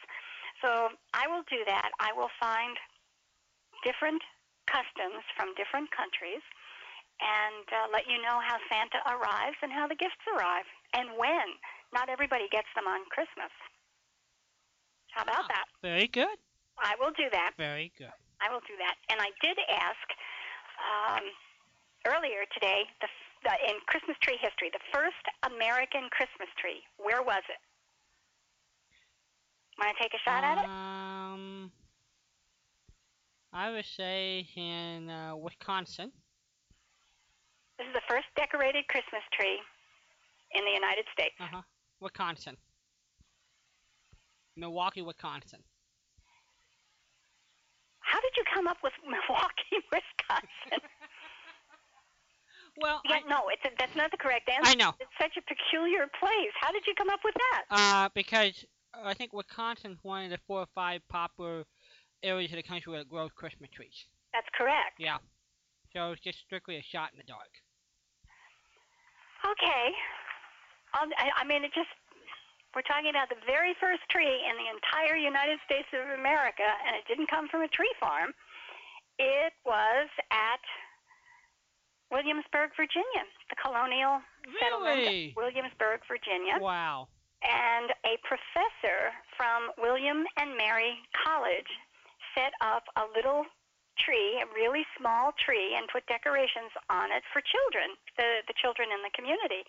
So I will do that. I will find different customs from different countries and uh, let you know how Santa arrives and how the gifts arrive and when. Not everybody gets them on Christmas. How about Ah. that? very good. I will do that. Very good. I will do that. And I did ask um, earlier today, the, the, in Christmas tree history, the first American Christmas tree. Where was it? Want to take a shot at it? Um, I would say in uh, Wisconsin. This is the first decorated Christmas tree in the United States. Uh huh. Wisconsin. Milwaukee, Wisconsin. How did you come up with Milwaukee, [LAUGHS] Wisconsin? Well, yeah, no, it's a, that's not the correct answer. I know. It's such a peculiar place. How did you come up with that? Uh, because I think Wisconsin's one of the four or five popular areas of the country where it grows Christmas trees. That's correct. Yeah. So it's just strictly a shot in the dark. Okay. I, I mean, it just, we're talking about the very first tree in the entire United States of America, and it didn't come from a tree farm. It was at Williamsburg, Virginia, the colonial Really? of Williamsburg, Virginia. Wow. And a professor from William and Mary College set up a little tree, a really small tree, and put decorations on it for children, the, the children in the community.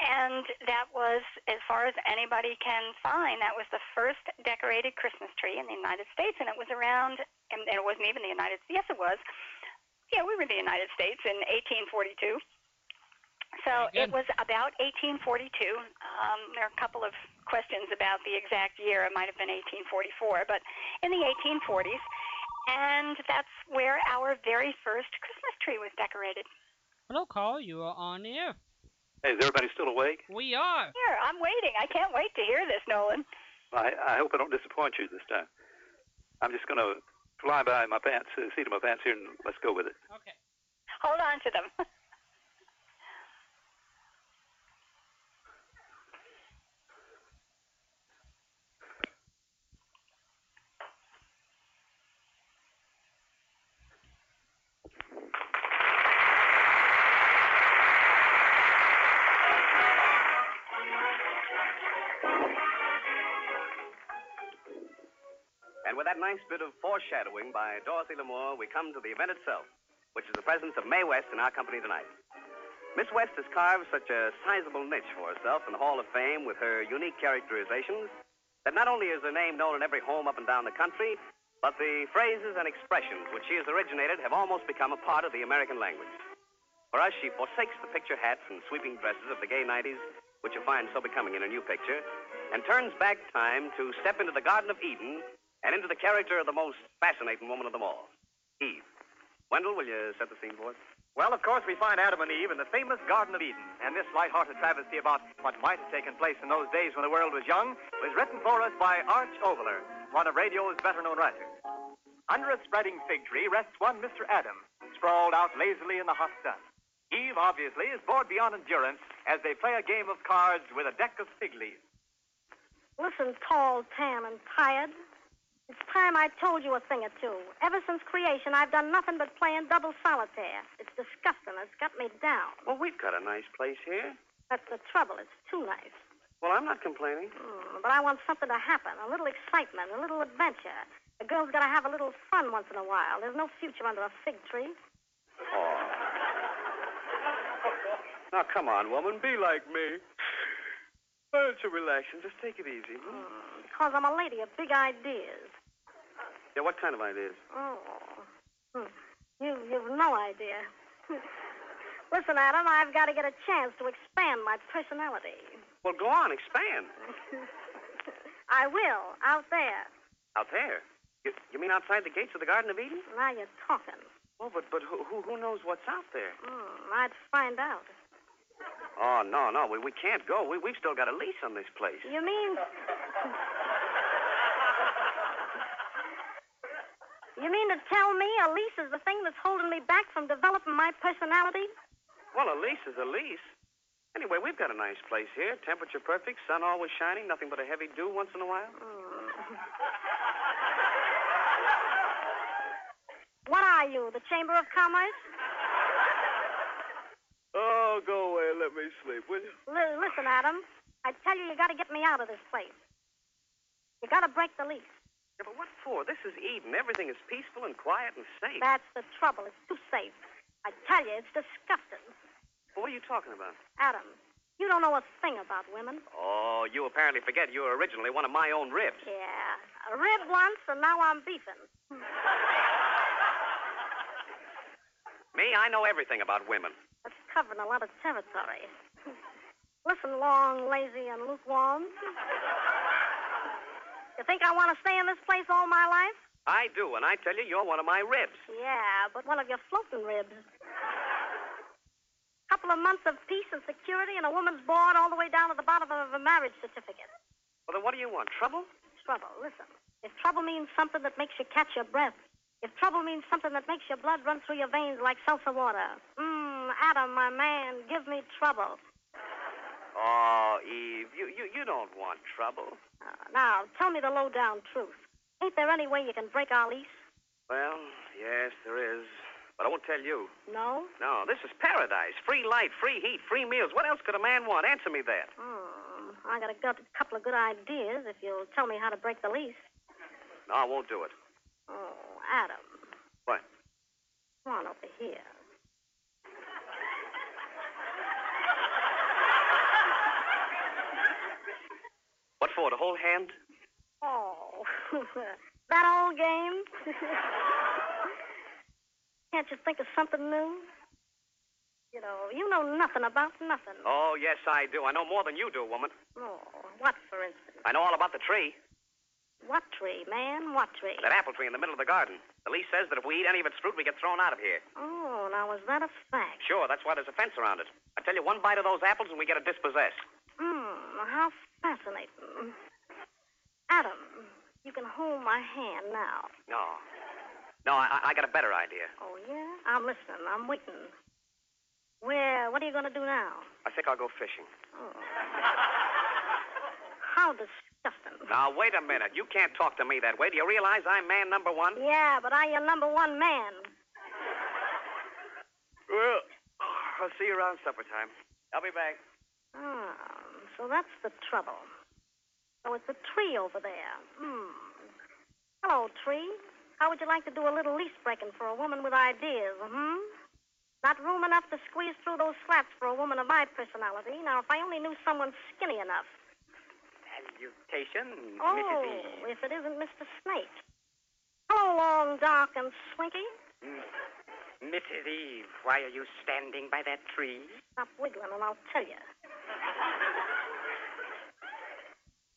And that was, as far as anybody can find, that was the first decorated Christmas tree in the United States. And it was around, and it wasn't even the United States, yes, it was. Yeah, we were in the United States in 1842. So it was about 1842. Um, there are a couple of questions about the exact year. It might have been 1844, but in the 1840s. And that's where our very first Christmas tree was decorated. Hello, Carl. You are on the air. Hey, is everybody still awake? We are. Here, I'm waiting. I can't wait to hear this, Nolan. I, I hope I don't disappoint you this time. I'm just going to fly by my pants, uh, seat of my pants here, and let's go with it. Okay. Hold on to them. [LAUGHS] And with that nice bit of foreshadowing by Dorothy Lamour, we come to the event itself, which is the presence of Mae West in our company tonight. Miss West has carved such a sizable niche for herself in the Hall of Fame with her unique characterizations that not only is her name known in every home up and down the country, but the phrases and expressions which she has originated have almost become a part of the American language. For us, she forsakes the picture hats and sweeping dresses of the gay 90s, which you find so becoming in her new picture, and turns back time to step into the Garden of Eden and into the character of the most fascinating woman of them all, Eve. Wendell, will you set the scene for us? Well, of course, we find Adam and Eve in the famous Garden of Eden, and this light-hearted travesty about what might have taken place in those days when the world was young was written for us by Arch Oboler, one of radio's better-known writers. Under a spreading fig tree rests one Mr. Adam, sprawled out lazily in the hot sun. Eve, obviously, is bored beyond endurance as they play a game of cards with a deck of fig leaves. Listen, tall, tan, and tired. It's time I told you a thing or two. Ever since creation, I've done nothing but playing double solitaire. It's disgusting. It's got me down. Well, we've got a nice place here. That's the trouble. It's too nice. Well, I'm not complaining. Mm, but I want something to happen. A little excitement, a little adventure. A girl's got to have a little fun once in a while. There's no future under a fig tree. Oh. Now, come on, woman. Be like me. Oh, it's a relaxing. Just take it easy. hmm? Mm, because I'm a lady of big ideas. Yeah, what kind of ideas? Oh. Hmm. You, you've no idea. [LAUGHS] Listen, Adam, I've got to get a chance to expand my personality. Well, go on, expand. [LAUGHS] I will, out there. Out there? You, you mean outside the gates of the Garden of Eden? Now you're talking. Oh, but but who who, who knows what's out there? Mm, I'd find out. Oh no no, we we can't go. We we've still got a lease on this place. You mean. [LAUGHS] You mean to tell me a lease is the thing that's holding me back from developing my personality? Well, a lease is a lease. Anyway, we've got a nice place here. Temperature perfect, sun always shining, nothing but a heavy dew once in a while. [LAUGHS] What are you, the Chamber of Commerce? Oh, go away. Let me sleep, will you? L- listen, Adam. I tell you, you got to get me out of this place. You got to break the lease. Yeah, but what for? This is Eden. Everything is peaceful and quiet and safe. That's the trouble. It's too safe. I tell you, it's disgusting. What are you talking about? Adam, you don't know a thing about women. Oh, you apparently forget you were originally one of my own ribs. Yeah. A rib once, and now I'm beefing. [LAUGHS] Me, I know everything about women. That's covering a lot of territory. [LAUGHS] Listen, long, lazy, and lukewarm. You think I want to stay in this place all my life? I do, and I tell you, you're one of my ribs. Yeah, but one of your floating ribs. A couple of months of peace and security, and a woman's bored all the way down to the bottom of a marriage certificate. Well, then what do you want? Trouble? Trouble. Listen, if trouble means something that makes you catch your breath, if trouble means something that makes your blood run through your veins like seltzer water, mmm, Adam, my man, give me trouble. Oh, Eve, you, you, you don't want trouble. Uh, now, tell me the low-down truth. Ain't there any way you can break our lease? Well, yes, there is. But I won't tell you. No? No, this is paradise. Free light, free heat, free meals. What else could a man want? Answer me that. Hmm. I got a couple of good ideas if you'll tell me how to break the lease. No, I won't do it. Oh, Adam. What? Come on over here. What for? To hold hand? Oh, [LAUGHS] that old game? [LAUGHS] Can't you think of something new? You know, you know nothing about nothing. Oh, yes, I do. I know more than you do, woman. Oh, what, for instance? I know all about the tree. What tree, man? What tree? That apple tree in the middle of the garden. The lease says that if we eat any of its fruit, we get thrown out of here. Oh, now is that a fact? Sure, that's why there's a fence around it. I tell you, one bite of those apples and we get a dispossess. Hmm, how fascinating. Adam, you can hold my hand now. No. No, I, I got a better idea. Oh, yeah? I'm listening. I'm waiting. Where, what are you going to do now? I think I'll go fishing. Oh. How disgusting. Now, wait a minute. You can't talk to me that way. Do you realize I'm man number one? Yeah, but I'm your number one man. Well, I'll see you around supper time. I'll be back. Ah, so that's the trouble. So it's a tree over there. Hmm. Hello, tree. How would you like to do a little lease breaking for a woman with ideas, hmm? Not room enough to squeeze through those slats for a woman of my personality. Now, if I only knew someone skinny enough. Salutations, Oh, Mrs. Eve. Oh, if it isn't Mr. Snake. Hello, long, dark, and slinky. Mm. Mrs. Eve, why are you standing by that tree? Stop wiggling and I'll tell you.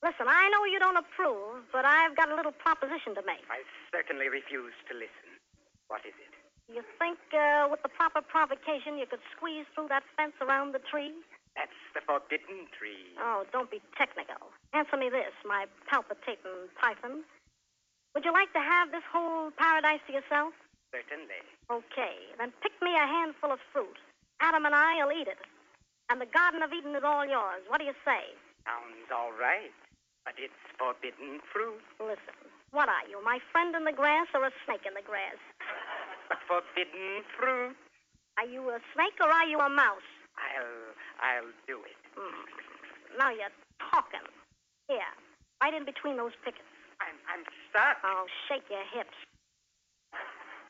Listen, I know you don't approve, but I've got a little proposition to make. I certainly refuse to listen. What is it? You think uh, with the proper provocation you could squeeze through that fence around the tree? That's the forbidden tree. Oh, don't be technical. Answer me this, my palpitating python. Would you like to have this whole paradise to yourself? Certainly. Okay, then pick me a handful of fruit. Adam and I'll eat it. And the Garden of Eden is all yours. What do you say? Sounds all right, but it's forbidden fruit. Listen, what are you, my friend in the grass or a snake in the grass? But forbidden fruit. Are you a snake or are you a mouse? I'll, I'll do it. Hmm. Now you're talking. Here, right in between those pickets. I'm, I'm stuck. Oh, shake your hips.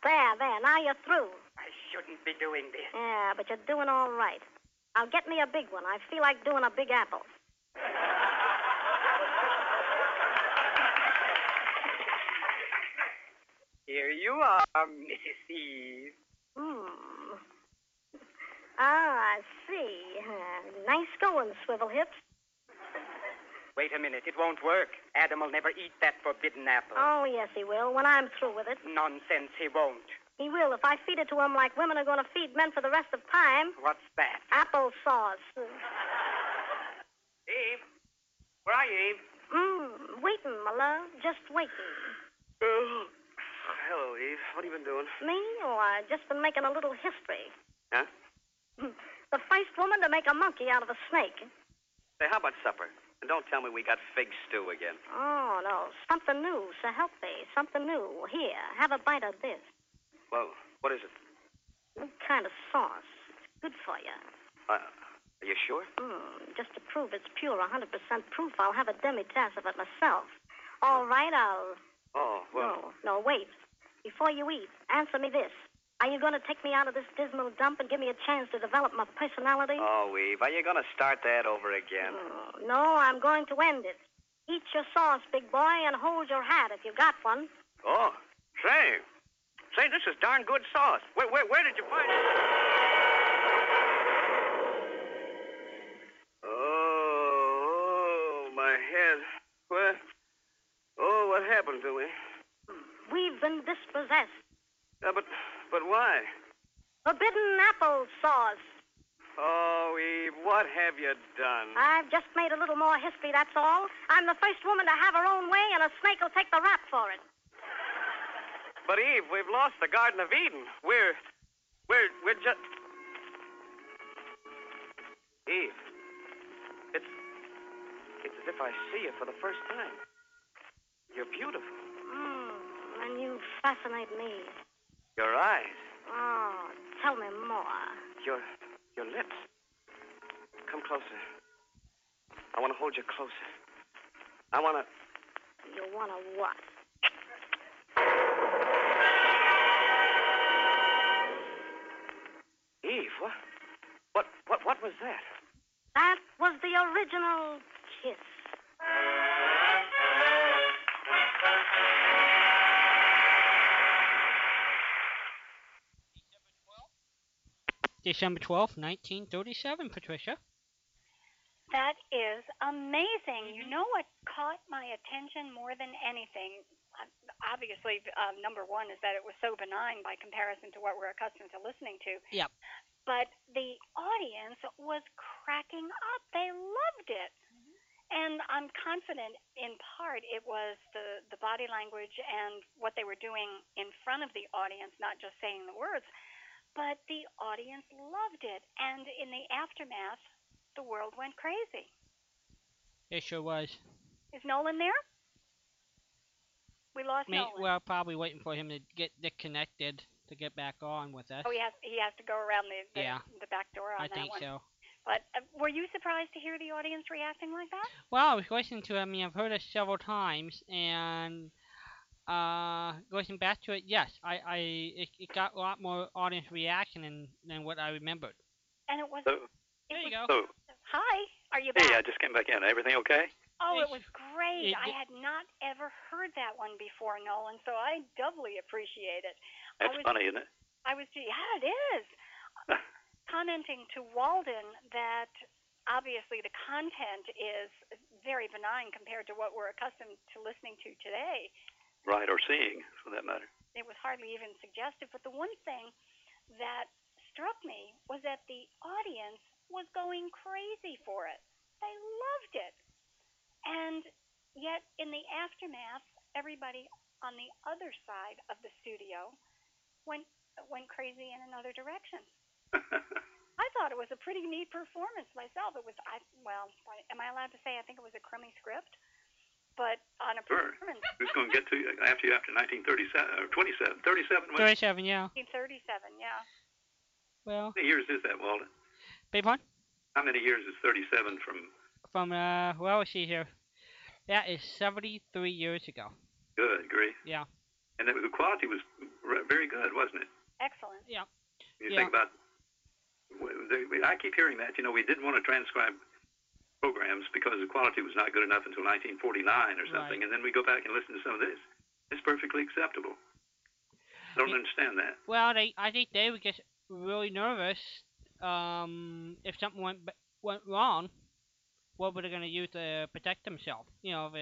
There, there. Now you're through. I shouldn't be doing this. Yeah, but you're doing all right. Now get me a big one. I feel like doing a big apple. Here you are, Mrs. Eve. Hmm. Ah, I see. Uh, nice going, swivel hips. Wait a minute, it won't work. Adam will never eat that forbidden apple. Oh, yes, he will, when I'm through with it. Nonsense, he won't. He will if I feed it to him like women are going to feed men for the rest of time. What's that? Applesauce. Eve? Where are you, Eve? Mmm, waiting, my love. Just waiting. Eve. What have you been doing? Me? Oh, I've just been making a little history. Huh? The first woman to make a monkey out of a snake. Say, how about supper? And don't tell me we got fig stew again. Oh, no. Something new, so help me. Something new. Here, have a bite of this. Well, what is it? New kind of sauce. It's good for you. Uh, are you sure? Mm, just to prove it's pure, 100% proof, I'll have a demi-tasse of it myself. All right, I'll... Oh, well. No, no, wait. Before you eat, answer me this. Are you going to take me out of this dismal dump and give me a chance to develop my personality? Oh, Eve, are you going to start that over again? Mm, no, I'm going to end it. Eat your sauce, big boy, and hold your hat if you've got one. Oh, say. Say, this is darn good sauce. Where, where, where did you find it? Oh, oh, my head. What? Oh, what happened to me? Been dispossessed. Uh, but, but why? Forbidden apple sauce. Oh, Eve, what have you done? I've just made a little more history, that's all. I'm the first woman to have her own way, and a snake will take the rap for it. But Eve, we've lost the Garden of Eden. We're, we're, we're just. Eve, it's, it's as if I see you for the first time. You're beautiful. And you fascinate me. Your eyes, Oh, tell me more. your, your lips. Come closer. I want to hold you closer. I want to. You want to what? Eve, what, what, what, what was that? That was the original kiss. December twelfth, 1937, Patricia. That is amazing. You know what caught my attention more than anything? Uh, Obviously, uh, number one is that it was so benign by comparison to what we're accustomed to listening to. Yep. But the audience was cracking up. They loved it. And I'm confident, in part, it was the, the body language and what they were doing in front of the audience, not just saying the words. But the audience loved it. And in the aftermath, the world went crazy. It sure was. Is Nolan there? We lost Me, Nolan. we're probably waiting for him to get disconnected to get back on with us. oh, he has he has to go around the the, Yeah. the back door on I that think one. so. But uh, were you surprised to hear the audience reacting like that? Well, I was listening to it. I mean, I've heard it several times, and Uh, going back to it, yes, I, I, it, it got a lot more audience reaction than, than what I remembered. And it was. So, There you go. so Hi, are you back? hey, I just came back in. Everything okay? Oh, it was great. it- I had not ever heard that one before, Nolan, so I doubly appreciate it. I That's was, funny, isn't it? I was, yeah, it is. [LAUGHS] Commenting to Walden that obviously the content is very benign compared to what we're accustomed to listening to today. Right, or seeing, for that matter. It was hardly even suggestive. But the one thing that struck me was that the audience was going crazy for it. They loved it. And yet, in the aftermath, everybody on the other side of the studio went went crazy in another direction. [LAUGHS] I thought it was a pretty neat performance myself. It was, I well, am I allowed to say I think it was a crummy script? But on a Sure. performance, Who's going to get to you after you after 1937 or 27? 37? What 37, yeah. 1937, yeah. Well, How many years is that, Walden? big one. How many years is 37 from From, uh, well, let's see here. That is 73 years ago. good grief? Yeah. And the, the quality was very good, wasn't it? Excellent. Yeah. You Yeah. think about. w- I keep hearing that. You know, we didn't want to transcribe programs because the quality was not good enough until 1949 or something, Right. and then we go back and listen to some of this. It's perfectly acceptable. I don't Yeah. understand that. Well, they, I think they would get really nervous um, if something went went wrong. What were they going to use to protect themselves? You know, if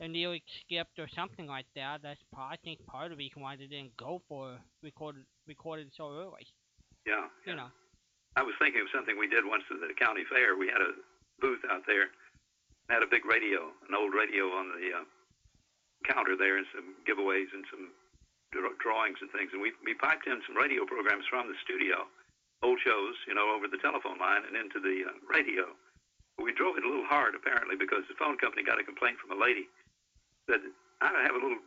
a, lyric skipped or something like that. That's part, I think part of the reason why they didn't go for recorded recorded so early. Yeah. You know. I was thinking of something we did once at the county fair. We had a booth out there, had a big radio, an old radio on the uh, counter there, and some giveaways and some drawings and things. And we we piped in some radio programs from the studio, old shows, you know, over the telephone line and into the uh, radio. But we drove it a little hard apparently because the phone company got a complaint from a lady that I have a little.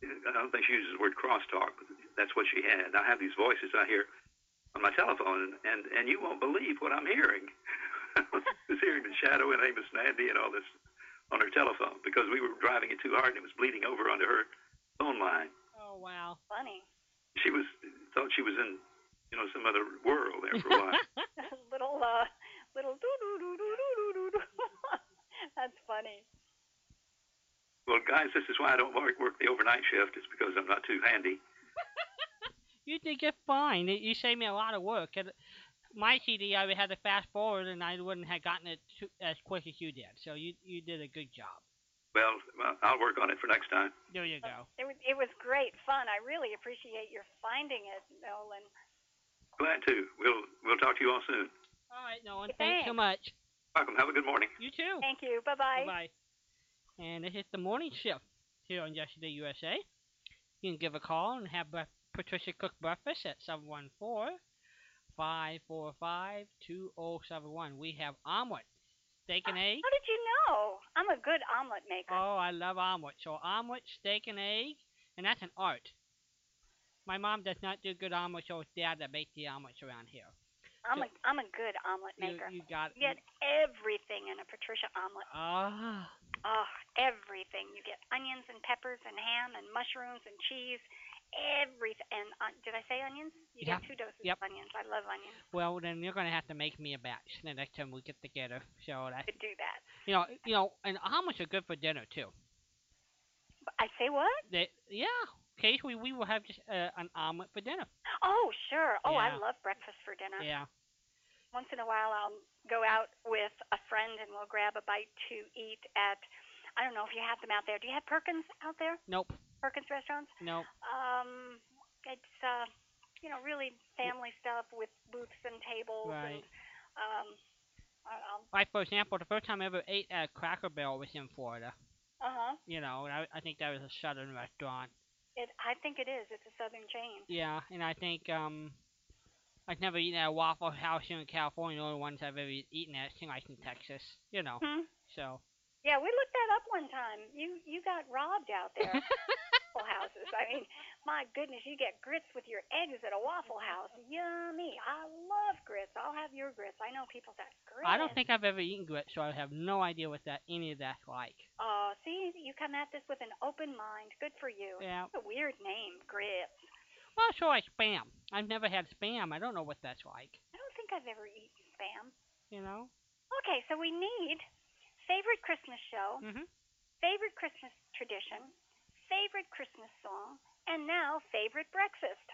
I don't think she uses the word crosstalk, but that's what she had. I have these voices I hear on my telephone, and and, and you won't believe what I'm hearing. [LAUGHS] [LAUGHS] was hearing the shadow and Amos and Andy and all this on her telephone because we were driving it too hard and it was bleeding over onto her phone line. Oh wow, funny. She was thought she was in you know some other world there for a while. [LAUGHS] little uh, little doo doo doo doo doo doo doo. That's funny. Well, guys, this is why I don't work, work the overnight shift. It's because I'm not too handy. [LAUGHS] you did get fine. You save me a lot of work. It, my CD, I would have to fast forward, and I wouldn't have gotten it too, as quick as you did. So you you did a good job. Well, well, I'll work on it for next time. There you go. It was it was great fun. I really appreciate your finding it, Nolan. Glad to. We'll we'll talk to you all soon. All right, Nolan. Thanks. Thanks so much. Welcome. Have a good morning. You too. Thank you. Bye bye. Bye. And this is the morning shift here on Yesterday USA. You can give a call and have Patricia cook breakfast at 714 545 2071. We have omelet, steak and egg. How did you know? I'm a good omelet maker. Oh, I love omelet. So omelet, steak and egg, and that's an art. My mom does not do good omelets, so it's dad that makes the omelets around here. I'm a I'm a good omelet maker. you got You get everything in a Patricia omelet. Ah, Oh, everything. You get onions and peppers and ham and mushrooms and cheese. Everything. And uh, did I say onions? You Yeah. get two doses Yep. of onions. I love onions. well then you're gonna have to make me a batch the next time we get together. So that's Could do that. you know you know and omelets are good for dinner too. I say what? They, yeah, occasionally we we will have just uh, an omelet for dinner. Oh, sure. Oh, I love breakfast for dinner. Yeah. Once in a while, I'll go out with a friend and we'll grab a bite to eat at. I don't know if you have them out there. Do you have Perkins out there? Nope. Perkins restaurants? Nope. Um, it's uh, you know, really family stuff with booths and tables Right. and um, I- I'll. Like for example, the first time I ever ate at Cracker Barrel was in Florida. Uh huh. You know, and I, I think that was a southern restaurant. It. I think it is. It's a southern chain. Yeah, and I think um, I've never eaten at a Waffle House here in California. The only ones I've ever eaten at seem like in Texas. You know, Hmm. so Yeah, we looked that up one time. You you got robbed out there. waffle houses. I mean, my goodness, you get grits with your eggs at a waffle house. Yummy. I love grits. I'll have your grits. I know people that grits. I don't think I've ever eaten grits, so I have no idea what that any of that's like. Oh, see, you come at this with an open mind. Good for you. Yeah. It's a weird name, grits. Well, so like spam. I've never had spam. I don't know what that's like. I don't think I've ever eaten spam. You know? Okay, so we need favorite Christmas show, Mhm. favorite Christmas tradition, favorite Christmas song, and now favorite breakfast.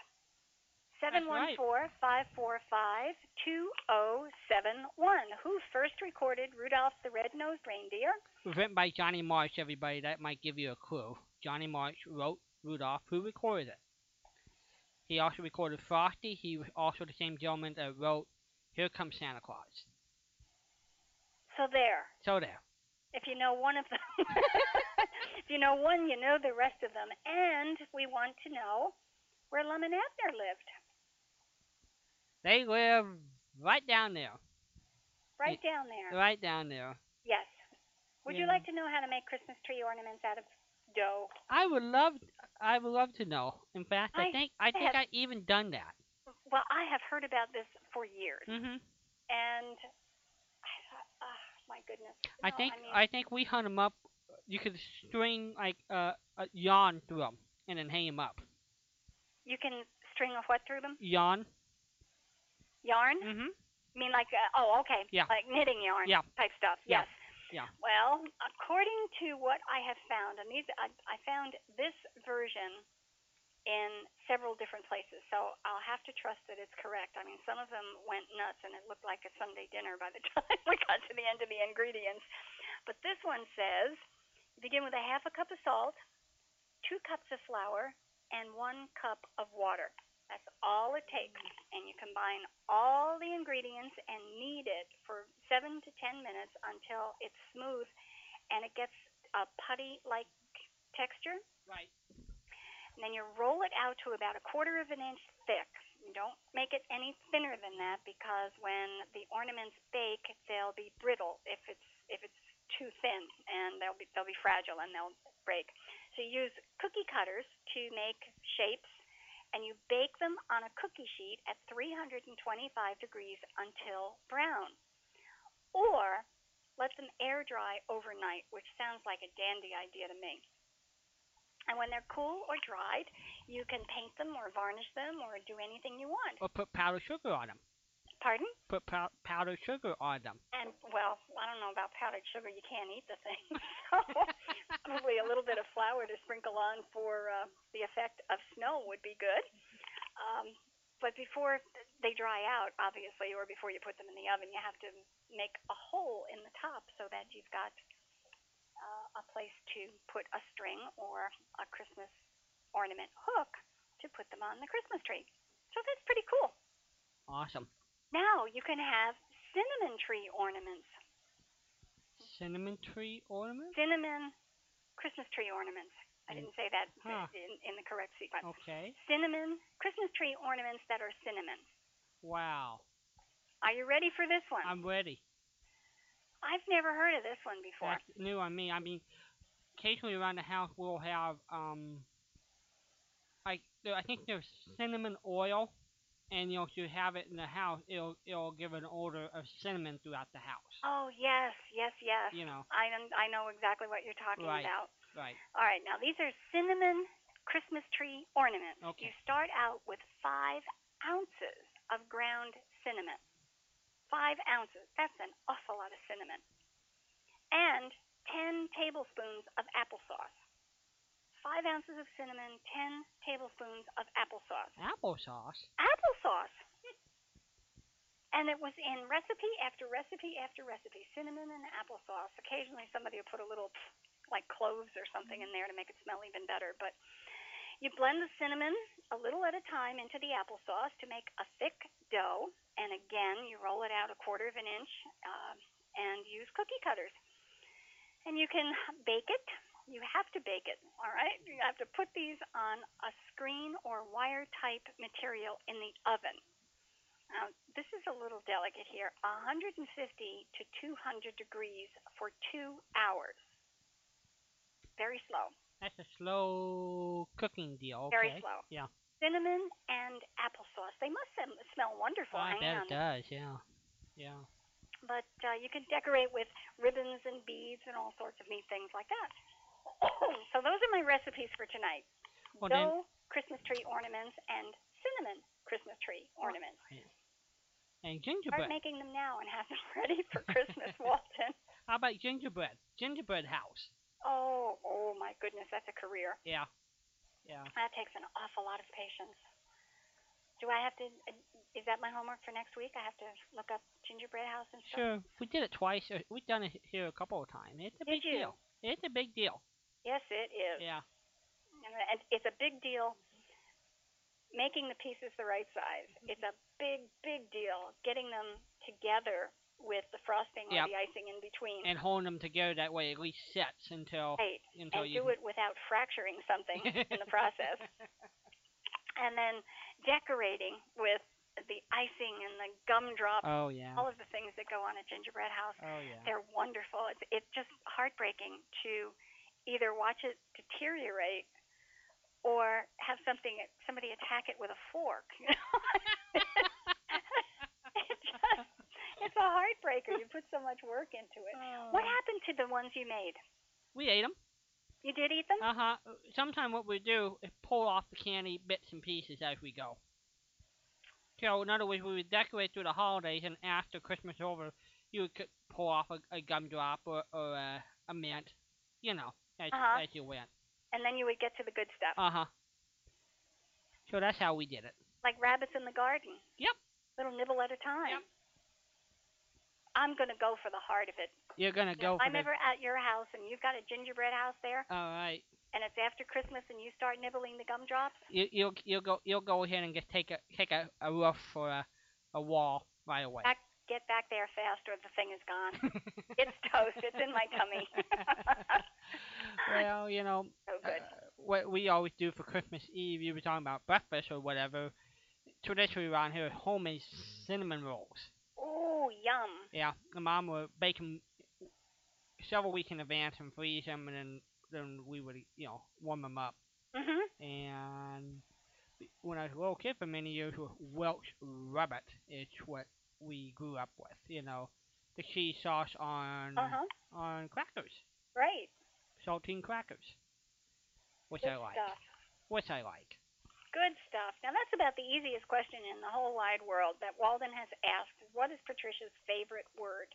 Seven one four five four five two zero seven one. Who first recorded Rudolph the Red-Nosed Reindeer? Written by Johnny Marks, everybody. That might give you a clue. Johnny Marks wrote Rudolph. Who recorded it? He also recorded Frosty. He was also the same gentleman that wrote Here Comes Santa Claus. So there. So there. If you know one of them, [LAUGHS] if you know one, you know the rest of them. And we want to know where Lum and Abner lived. They live right down there. Right down there. Right down there. Yes. Would you like to know how to make Christmas tree ornaments out of dough? I would love I would love to know. In fact, I, I think I think have- I even done that. Well, I have heard about this for years, Mhm. and my goodness. I No, think mean, I think we hung them up. You could string like uh, a yarn through them and then hang them up. you can string a what through them? Yarn. Yarn? Mhm. You mean like uh, oh okay, Yeah. like knitting yarn Yeah. type stuff? Yeah. Yes. Yeah. Well, according to what I have found, and these I, I found this version in several different places, so I'll have to trust that it's correct. I mean, some of them went nuts, and it looked like a Sunday dinner by the [LAUGHS] time we got to the end of the ingredients. But this one says, begin with a half a cup of salt, two cups of flour, and one cup of water. That's all it takes. And you combine all the ingredients and knead it for seven to ten minutes until it's smooth and it gets a putty like texture. Right. And then you roll it out to about a quarter of an inch thick. You don't make it any thinner than that because when the ornaments bake, they'll be brittle if it's if it's too thin, and they'll be they'll be fragile and they'll break. So you use cookie cutters to make shapes, and you bake them on a cookie sheet at 325 degrees until brown, or let them air dry overnight, which sounds like a dandy idea to me. And when they're cool or dried, you can paint them or varnish them or do anything you want. Or put powdered sugar on them. Pardon? Put pow- powdered sugar on them. And well, I don't know about powdered sugar. You can't eat the thing. [LAUGHS] so probably a little bit of flour to sprinkle on for uh, the effect of snow would be good. Um, but before they dry out, obviously, or before you put them in the oven, you have to make a hole in the top so that you've got uh, a place to put a string or a Christmas ornament hook to put them on the Christmas tree. So that's pretty cool. Awesome. Now you can have cinnamon tree ornaments. Cinnamon tree ornaments? Cinnamon Christmas tree ornaments. I Mm. didn't say that Huh. in, in the correct sequence. Okay. Cinnamon Christmas tree ornaments that are cinnamon. Wow. Are you ready for this one? I'm ready. I've never heard of this one before. That's new on me. I mean, occasionally around the house we'll have um, like I think there's cinnamon oil, and you know if you have it in the house, it'll it'll give an odor of cinnamon throughout the house. Oh yes, yes, yes. You know. I I know exactly what you're talking Right. about. Right. All right, now these are cinnamon Christmas tree ornaments. Okay. You start out with five ounces of ground cinnamon. Five ounces. That's an awful lot of cinnamon. And 10 tablespoons of applesauce. Five ounces of cinnamon, 10 tablespoons of applesauce. Applesauce. Applesauce! And it was in recipe after recipe after recipe cinnamon and applesauce. Occasionally somebody would put a little, like cloves or something in there to make it smell even better. But you blend the cinnamon a little at a time into the applesauce to make a thick dough. And again, you roll it out a quarter of an inch uh, and use cookie cutters. And you can bake it. You have to bake it, all right? You have to put these on a screen or wire type material in the oven. Now, this is a little delicate here 150 to 200 degrees for two hours. Very slow. That's a slow cooking deal. Very okay. slow. Yeah. Cinnamon and applesauce. They must smell wonderful. Oh, I bet it does. Yeah. Yeah. But uh, you can decorate with ribbons and beads and all sorts of neat things like that. [CLEARS THROAT] so those are my recipes for tonight. Well, then- Dough Christmas tree ornaments and cinnamon Christmas tree ornaments. And gingerbread. Start making them now and have them [LAUGHS] ready for Christmas, [LAUGHS] Walden. How about gingerbread? Gingerbread house. Oh, oh my goodness, that's a career. Yeah. Yeah. That takes an awful lot of patience. Do I have to? uh, Is that my homework for next week? I have to look up gingerbread house and stuff. Sure. We did it twice. uh, We've done it here a couple of times. It's a Did big you? deal. It's a big deal. Yes, it is. Yeah. And and it's a big deal making the pieces the right size. It's a big, big deal getting them together with the frosting Yep. or the icing in between. And holding them together that way at least sets until right. until and you do it without fracturing something [LAUGHS] in the process. And then decorating with the icing and the gumdrops. Oh, yeah. All of the things that go on a gingerbread house. Oh yeah. They're wonderful. It's it's just heartbreaking to either watch it deteriorate or have something somebody attack it with a fork. You [LAUGHS] know? [LAUGHS] it's a heartbreaker. You put so much work into it. What happened to the ones you made? We ate them. You did eat them? Uh huh. Sometimes what we do is pull off the candy bits and pieces as we go. So in other words, we would decorate through the holidays, and after Christmas over, you could pull off a, a gumdrop or or a, a mint, you know, as, Uh-huh. as you went. And then you would get to the good stuff. Uh huh. So that's how we did it. like rabbits in the garden. Yep. Little nibble at a time. I'm going to go for the heart of it. You're gonna You know, go if for I'm the. ever at your house and you've got a gingerbread house there, All right. and it's after Christmas and you start nibbling the gumdrops, You you'll you'll go you'll go ahead and just take a take a, a roof for a a wall right away. back, get back there fast or the thing is gone. [LAUGHS] it's toast. It's in my tummy. [LAUGHS] well, you know, [LAUGHS] so good. Uh, what we always do for Christmas Eve, you were talking about breakfast or whatever. Traditionally around here, homemade cinnamon rolls. Ooh, yum. Yeah, the mom would bake them several weeks in advance and freeze them, and then then we would you know warm them up. Mhm. And when I was a little kid, for many years, Welsh rabbit is what we grew up with. You know, the cheese sauce on Uh huh. on crackers, Right. saltine crackers, which Good I like. stuff. Which I like. Good stuff. Now that's about the easiest question in the whole wide world that Walden has asked. What is Patricia's favorite word?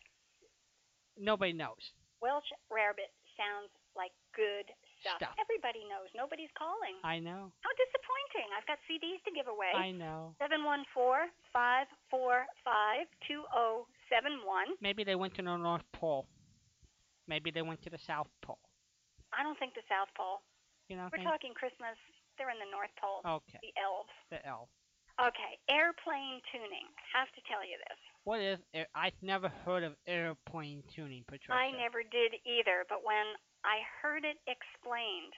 Nobody knows. Welsh rarebit sounds like good stuff. Stuff. Everybody knows. Nobody's calling. I know. How disappointing. I've got CDs to give away. I know. Seven one four five four five two zero seven one. Maybe they went to the North Pole. Maybe they went to the South Pole. I don't think the South Pole. You know. We're talking Christmas. They're in the North Pole. Okay. The elves. The elf. Okay, airplane tuning. Have to tell you this. What is? air- I've never heard of airplane tuning, Patricia. I never did either, but when I heard it explained,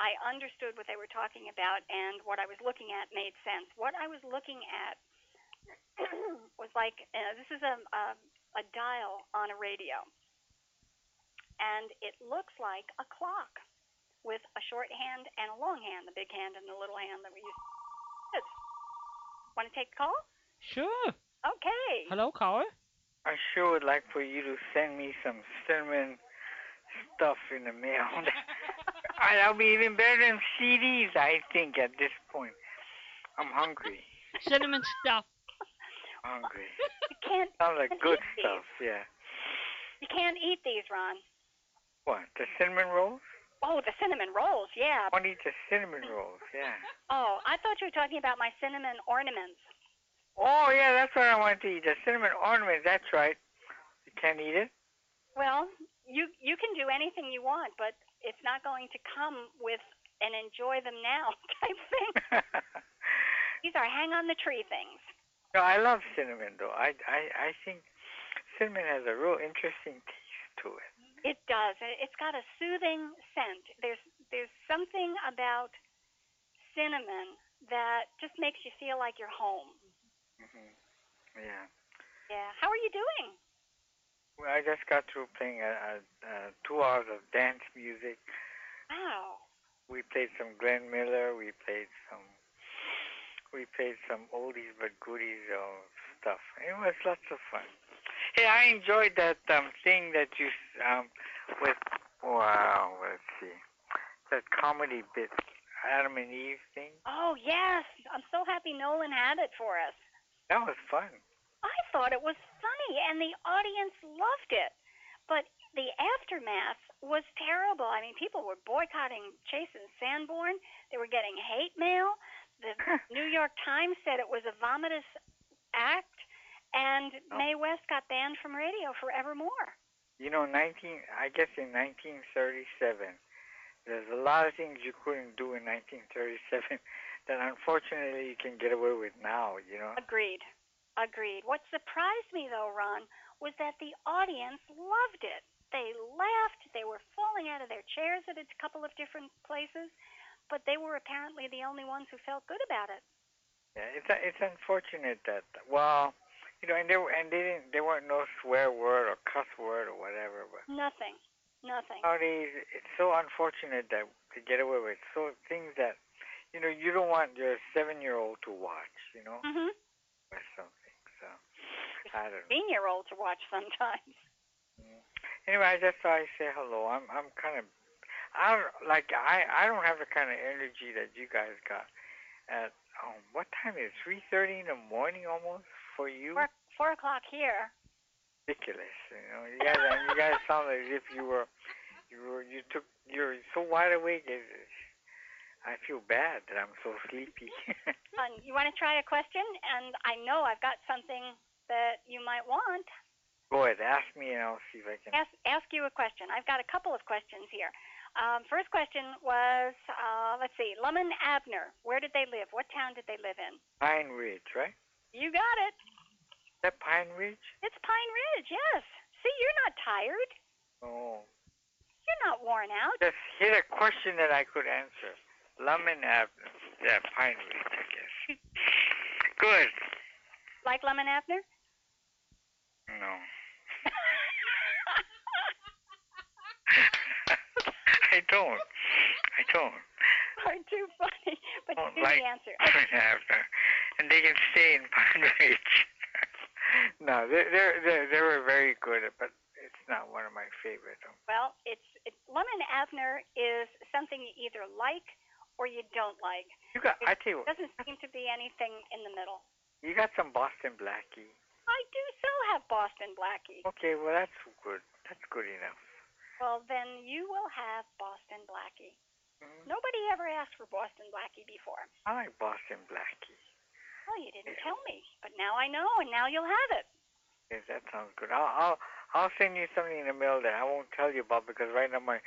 I understood what they were talking about, and what I was looking at made sense. What I was looking at [CLEARS THROAT] was like uh, this is a, a a dial on a radio, and it looks like a clock with a short hand and a long hand, the big hand and the little hand that we use. Want to take a call? Sure. Okay. Hello, caller. I sure would like for you to send me some cinnamon stuff in the mail. [LAUGHS] That'll be even better than CDs, I think, at this point. I'm hungry. Cinnamon stuff. Hungry. You can't. Sounds like good eat stuff, yeah. You can't eat these, Ron. What, the cinnamon rolls? Oh, the cinnamon rolls, yeah. I want to eat the cinnamon rolls, yeah. [LAUGHS] Oh, I thought you were talking about my cinnamon ornaments. Oh, yeah, that's what I want to eat. The cinnamon ornaments, that's right. You can't eat it? Well, you you can do anything you want, but it's not going to come with an enjoy them now [LAUGHS] type thing. [LAUGHS] These are hang on the tree things. No, I love cinnamon, though. I, I, I think cinnamon has a real interesting taste to it. It does. It's got a soothing scent. There's there's something about cinnamon that just makes you feel like you're home. hmm Yeah. Yeah. How are you doing? Well, I just got through playing uh, uh, uh, two hours of dance music Wow. We played some Glenn Miller. We played some. We played some oldies but goodies of stuff. It was lots of fun. Hey, I enjoyed that um, thing that you um, with. Wow, let's see, that comedy bit, Adam and Eve thing. Oh yes, I'm so happy Nolan had it for us. That was fun. I thought it was funny, and the audience loved it. But the aftermath was terrible. I mean, people were boycotting Chase and Sanborn. They were getting hate mail. The [LAUGHS] New York Times said it was a vomitous act, and oh. Mae West got banned from radio forevermore. You know, 19. I guess in 1937, there's a lot of things you couldn't do in 1937 [LAUGHS] that unfortunately you can get away with now. You know. Agreed. Agreed. What surprised me, though, Ron, was that the audience loved it. They laughed. They were falling out of their chairs at a couple of different places, but they were apparently the only ones who felt good about it. Yeah, it's it's unfortunate that well, you know, and they were- and they didn't there weren't no swear word or cuss word or whatever. But Nothing. Nothing. nowadays, it's so unfortunate that to get away with so things that you know you don't want your seven year old to watch. You know, Mm-hmm. or something. So I don't know. Sixteen-year-old to watch sometimes. Anyway, I just thought I'd say hello. I'm I'm kind of I don't like I I don't have the kind of energy that you guys got. At um, what time is it? Three thirty in the morning almost for you? Four, four o'clock here. Ridiculous. You know, you guys you guys sound as if you were you were you took you're so wide awake. It, I feel bad that I'm so sleepy. [LAUGHS] Fun. You want to try a question? And I know I've got something that you might want. Go ahead, ask me and I'll see if I can. Ask ask you a question. I've got a couple of questions here. Um, first question was, uh, let's see, Lum and Abner. Where did they live? What town did they live in? Pine Ridge, right? You got it. Is that Pine Ridge? It's Pine Ridge. Yes. See, you're not tired. Oh. You're not worn out. Just hit a question that I could answer. Lemon Avenue. Yeah, Pine Ridge, I guess. [LAUGHS] Good. Like Lum and Abner? No. [LAUGHS] [LAUGHS] I don't. I don't. Are too funny, but Don't you like the answer. Lemon Avenue. And they can stay in Pine Ridge. no, they they they they were very good, but it's not one of my favorite. Well, it's it, Lum and Abner is something you either like or you don't like. You got. I tell you what. doesn't seem to be anything in the middle. You got some Boston Blackie. I do so have Boston Blackie. Okay, well that's good. That's good enough. Well, then you will have Boston Blackie. Mm-hmm. Nobody ever asked for Boston Blackie before. I like Boston Blackie. Well, you didn't tell me, but now I know, and now you'll have it. Yes, that sounds good. I'll I'll I'll send you something in the mail that I won't tell you about because right now my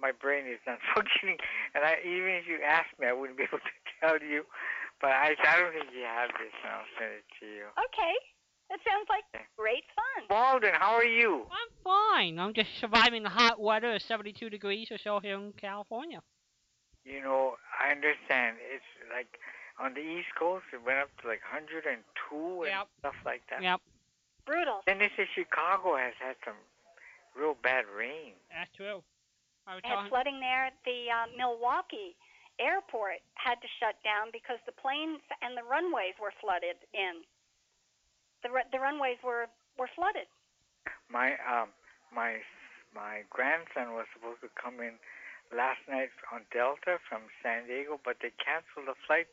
my brain is not [LAUGHS] functioning, and I even if you asked me, I wouldn't be able to [LAUGHS] tell you. But I I don't think you have this, and I'll send it to you. Okay, that sounds like great fun. Walden, how are you? I'm fine. I'm just surviving the hot weather, of 72 degrees or so here in California. You know, I understand. It's like on the East Coast, it went up to like 102 and Yep. stuff like that. Yep, Brutal. Then they say Chicago has had some real bad rain. that's true. I was They had flooding there. The uh, Milwaukee airport had to shut down because the planes and the runways were flooded in. The the runways were were flooded. My um my my grandson was supposed to come in last night on Delta from San Diego, but they canceled the flight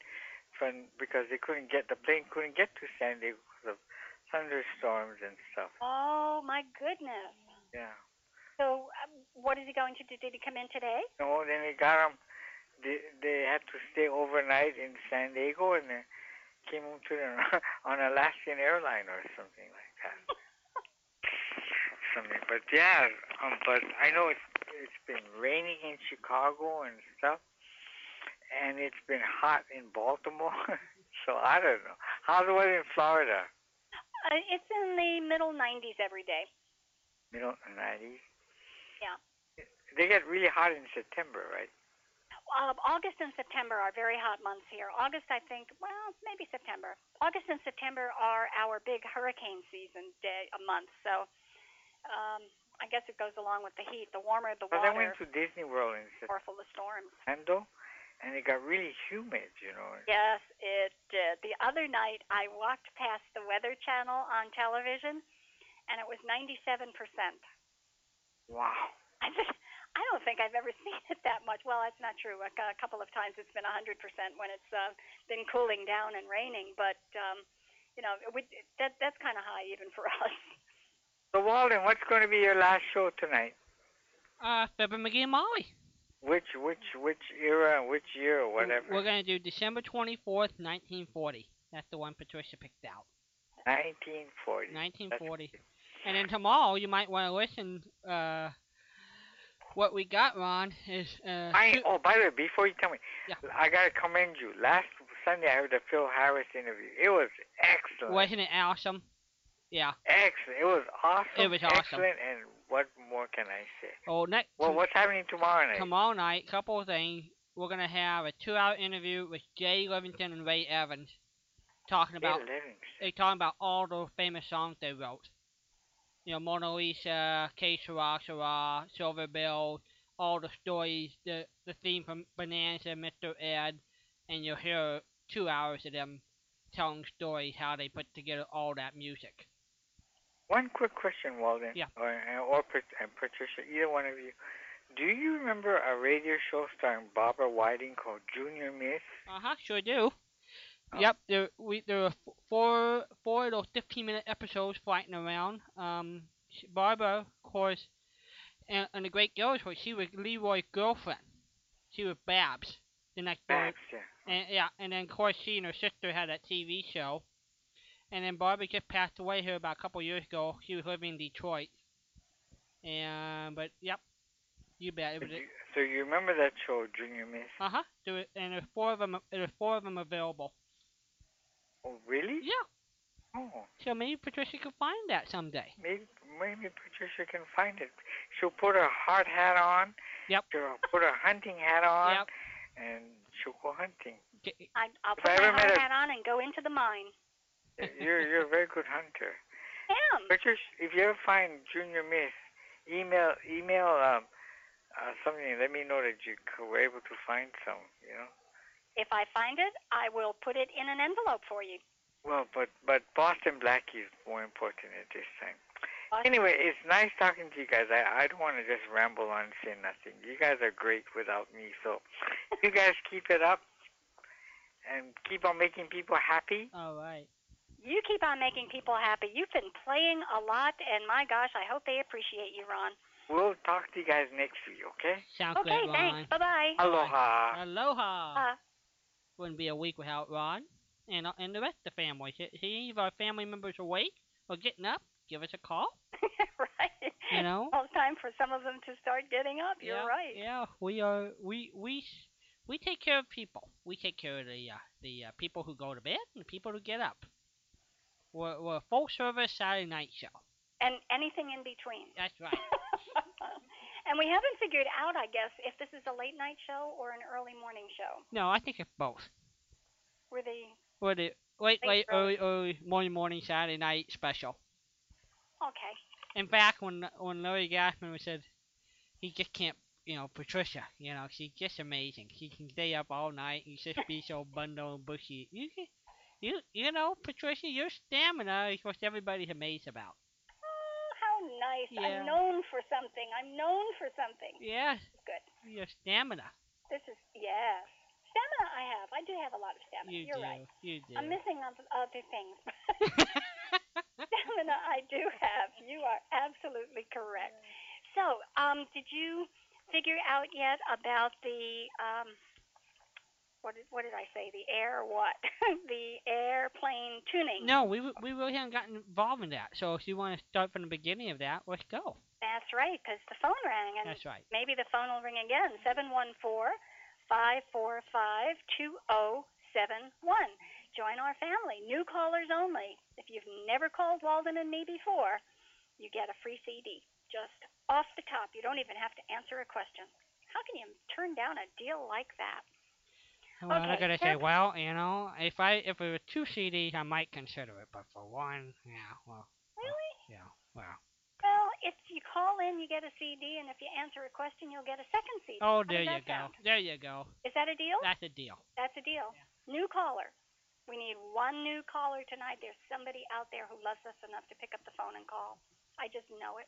from because they couldn't get the plane couldn't get to San Diego because of thunderstorms and stuff. Oh my goodness. Yeah. So um, what is he going to do? Did he come in today? No, then they got them. They they had to stay overnight in San Diego and they came home to the, [LAUGHS] on Alaskan airline or something like that. [LAUGHS] something, but yeah, um, but I know it's it's been raining in Chicago and stuff, and it's been hot in Baltimore. [LAUGHS] so I don't know. How's the weather in Florida? Uh, it's in the middle 90s every day. Middle nineties. Yeah. They get really hot in September, right? Uh, August and September are very hot months here. August, I think, well, maybe September. August and September are our big hurricane season day a month. So um, I guess it goes along with the heat. The warmer the But I went to Disney World in more full the storms. Orlando, and it got really humid, you know. Yes, it did. The other night, I walked past the Weather Channel on television, and it was 97%. Wow. I just, I don't think I've ever [LAUGHS] seen it that much. Well, that's not true. A, a couple of times it's been 100% when it's uh, been cooling down and raining, but um, you know, we, that that's kind of high even for [LAUGHS] us. So Walden, what's going to be your last show tonight? Uh, Fibber McGee and Molly. Which which which era, which year, or whatever? We're gonna do December 24th, 1940. That's the one Patricia picked out. 1940. 1940. And then tomorrow you might want to listen. Uh, what we got, Ron, is uh. I, oh, by the way, before you tell me, Yeah. I gotta commend you. Last Sunday I heard the Phil Harris interview. It was excellent. wasn't it awesome? Yeah. Excellent. It was awesome. It was awesome. Excellent. And what more can I say? Oh, next. Well, what's happening tomorrow night? Tomorrow night, couple of things. We're gonna have a two-hour interview with Jay Livingston and Ray Evans, talking about they eh, talking about all those famous songs they wrote. You know, Mona Lisa, Que Sera Sera, Silver Bells, all the stories, the the theme from Bonanza, Mr. Ed, and you'll hear two hours of them telling stories how they put together all that music. One quick question, Walden. Yeah. Or, or Pat- Patricia, either one of you. Do you remember a radio show starring Barbara Whiting called Junior Miss? Uh huh, sure do. Yep, there we there f- four four of those fifteen minute episodes floating around. Um, Barbara, of course, and, and the great girls was she was Leroy's girlfriend. She was Babs, the next door. Babs, yeah. And yeah, and then of course she and her sister had that TV show. And then Barbara just passed away here about a couple years ago. She was living in Detroit. And but yep, you bet. It was, So you remember that show, Junior Miss? uh huh. There were, and there's four of them. There's four of them available. Oh, really? Yeah. Oh, So maybe Patricia could find that someday. maybe maybe Patricia can find it. She'll put her hard hat on. Yep. She'll put her hunting hat on. Yep. And she'll go hunting. I, I'll If put I my hard a- hat on and go into the mine. You're you're a very good hunter. [LAUGHS] I Am. Patricia, if you ever find Junior Miss, email email um uh, something. Let me know that you c- were able to find some. You know. If I find it, I will put it in an envelope for you. Well, but but Boston Blackie is more important at this time. Anyway, it's nice talking to you guys. I I don't want to just ramble on and say nothing. You guys are great without me, so [LAUGHS] you guys keep it up and keep on making people happy. All right. You keep on making people happy. You've been playing a lot, and my gosh, I hope they appreciate you, Ron. We'll talk to you guys next week, okay? Sounds Okay, great, thanks. Bye bye. Aloha. Aloha. Uh, Wouldn't be a week without Ron and uh, and the rest of the family. See see any of our family members awake or getting up? Give us a call. [LAUGHS] right. You know. Well, it's time for some of them to start getting up. You're yeah, right. Yeah, we are. We we s- we take care of people. We take care of the uh, the uh, people who go to bed and the people who get up. We're, we're a full service Saturday night show. And anything in between. That's right. [LAUGHS] we haven't figured out, I guess, if this is a late night show or an early morning show. No, I think it's both. Were they We're the late, Late early. early, morning, morning, Saturday night special. okay? In fact, when when Larry Gassman said he just can't, you know, Patricia, you know, she's just amazing. She can stay up all night and just be so [LAUGHS] bundled and bushy. You you you know, Patricia, your stamina is what everybody's amazed about. How nice. Yeah. I'm known for something. I'm known for something. Yes, Good. your stamina. This is yes. Stamina I have. I do have a lot of stamina. You You're do. right. You do. I'm missing other, other things. [LAUGHS] [LAUGHS] stamina I do have. You are absolutely correct. So, um, did you figure out yet about the um, what did what did I say? The air what? [LAUGHS] the airplane tuning. No, we we really haven't gotten involved in that. So if you want to start from the beginning of that, let's go. That's right, because the phone rang, and That's right. maybe the phone will ring again. Seven one four five four five two zero seven one. Join our family. New callers only. If you've never called Walden and me before, you get a free CD. Just off the top. You don't even have to answer a question. How can you turn down a deal like that? Well, Okay, gotta say, well, you know, if I if it were two CDs, I might consider it, but for one, yeah, well, Really? yeah, well, Well, if you call in, you get a CD, and if you answer a question, you'll get a second CD. Oh, there you go. sound? There you go. Is that a deal? That's a deal. That's a deal. New caller. We need one new caller tonight. There's somebody out there who loves us enough to pick up the phone and call. I just know it.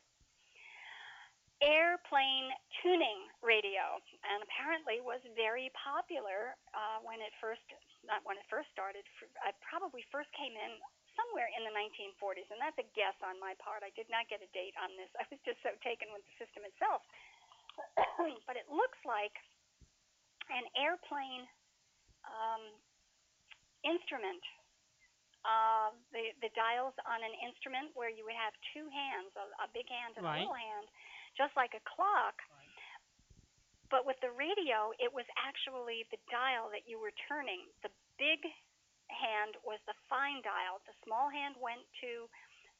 Airplane tuning radio, and apparently was very popular uh, when it first, not when it first started. I probably first came in somewhere in the 1940s, and that's a guess on my part. I did not get a date on this. [LAUGHS] I was just so taken with the system itself. [COUGHS] but it looks like an airplane um, instrument. Uh, the the dials on an instrument where you would have two hands, a, a big hand and Right. a little hand, just like a clock. But with the radio, it was actually the dial that you were turning. The big hand was the fine dial. The small hand went to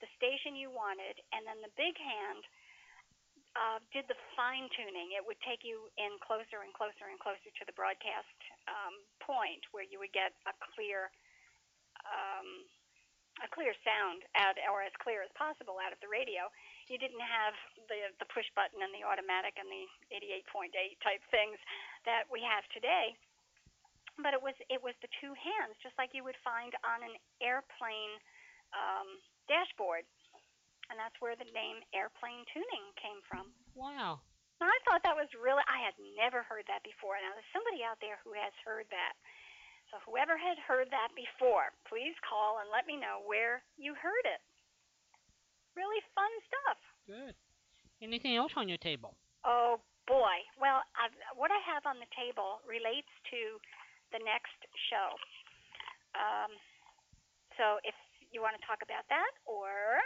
the station you wanted, and then the big hand uh, did the fine tuning. It would take you in closer and closer and closer to the broadcast um, point where you would get a clear, um, a clear sound out, or as clear as possible out of the radio. You didn't have the the push button and the automatic and the 88.8 type things that we have today. But it was it was the two hands, just like you would find on an airplane um, dashboard and that's where the name airplane tuning came from. Wow. And I thought that was really, I had never heard that before. Now, there's somebody out there who has heard that. So, whoever had heard that before, please call and let me know where you heard it. Really fun stuff. Good. Anything else on your table? Oh, boy. Well, I've, what I have on the table relates to the next show. Um, so, if you want to talk about that, or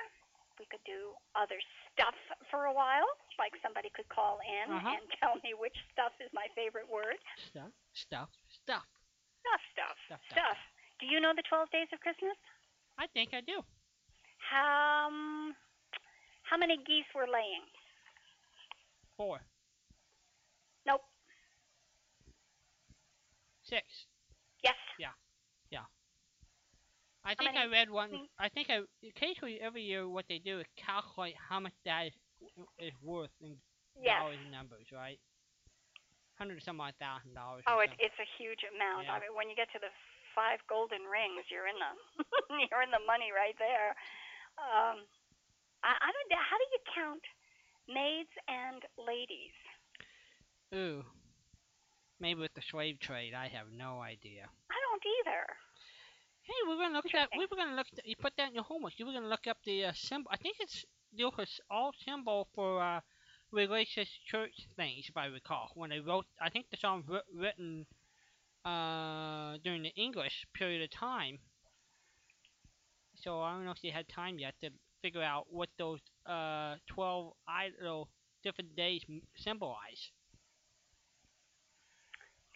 we could do other stuff for a while, like somebody could call in Uh-huh. and tell me which stuff is my favorite word. Stuff, stuff, stuff. Stuff, stuff, Stuff, stuff. Do you know the 12 days of Christmas? I think I do. How, um, how many geese were laying? Four. Nope. Six. Yes. Yeah. Yeah. I How think many- I read one. I think I occasionally every year what they do is calculate how much that is, is worth in Yes. dollars and numbers, right? Hundred some odd thousand dollars. Oh, it, it's a huge amount. Yeah. I mean, when you get to the five golden rings, you're in the [LAUGHS] you're in the money right there. Um, I, I don't. know, How do you count maids and ladies? Ooh. Maybe with the slave trade, I have no idea. I don't either. Hey, we're gonna look at. We were gonna look. you put that in your homework. You were gonna look up the uh, symbol. I think it's the all symbol for uh, religious church things, if I recall. When they wrote, I think the song writ- written uh, during the English period of time. So I don't know if you had time yet to figure out what those uh, twelve idle different days symbolize.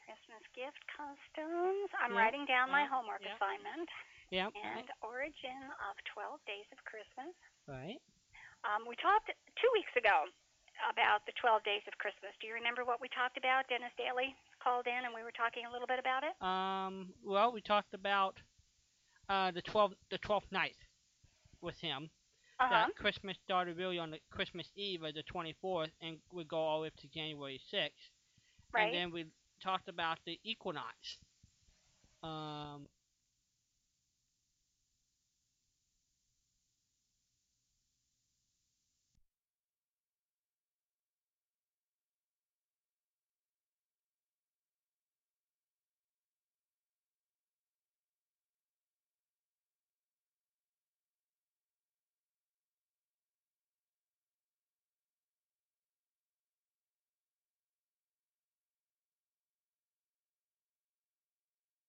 Christmas gift costumes. I'm Yeah, writing down my yeah, homework yeah. assignment. Yep. And origin of 12 days of Christmas. Right. Um, we talked two weeks ago about the 12 days of Christmas. Do you remember what we talked about? Dennis Daly called in and we were talking a little bit about it. Um. Well, we talked about uh the twelve the twelfth night with him. Uh-huh. That Christmas started really on the Christmas Eve of the twenty fourth and would go all the way up to January sixth. Right. And then we talked about the equinox. Um.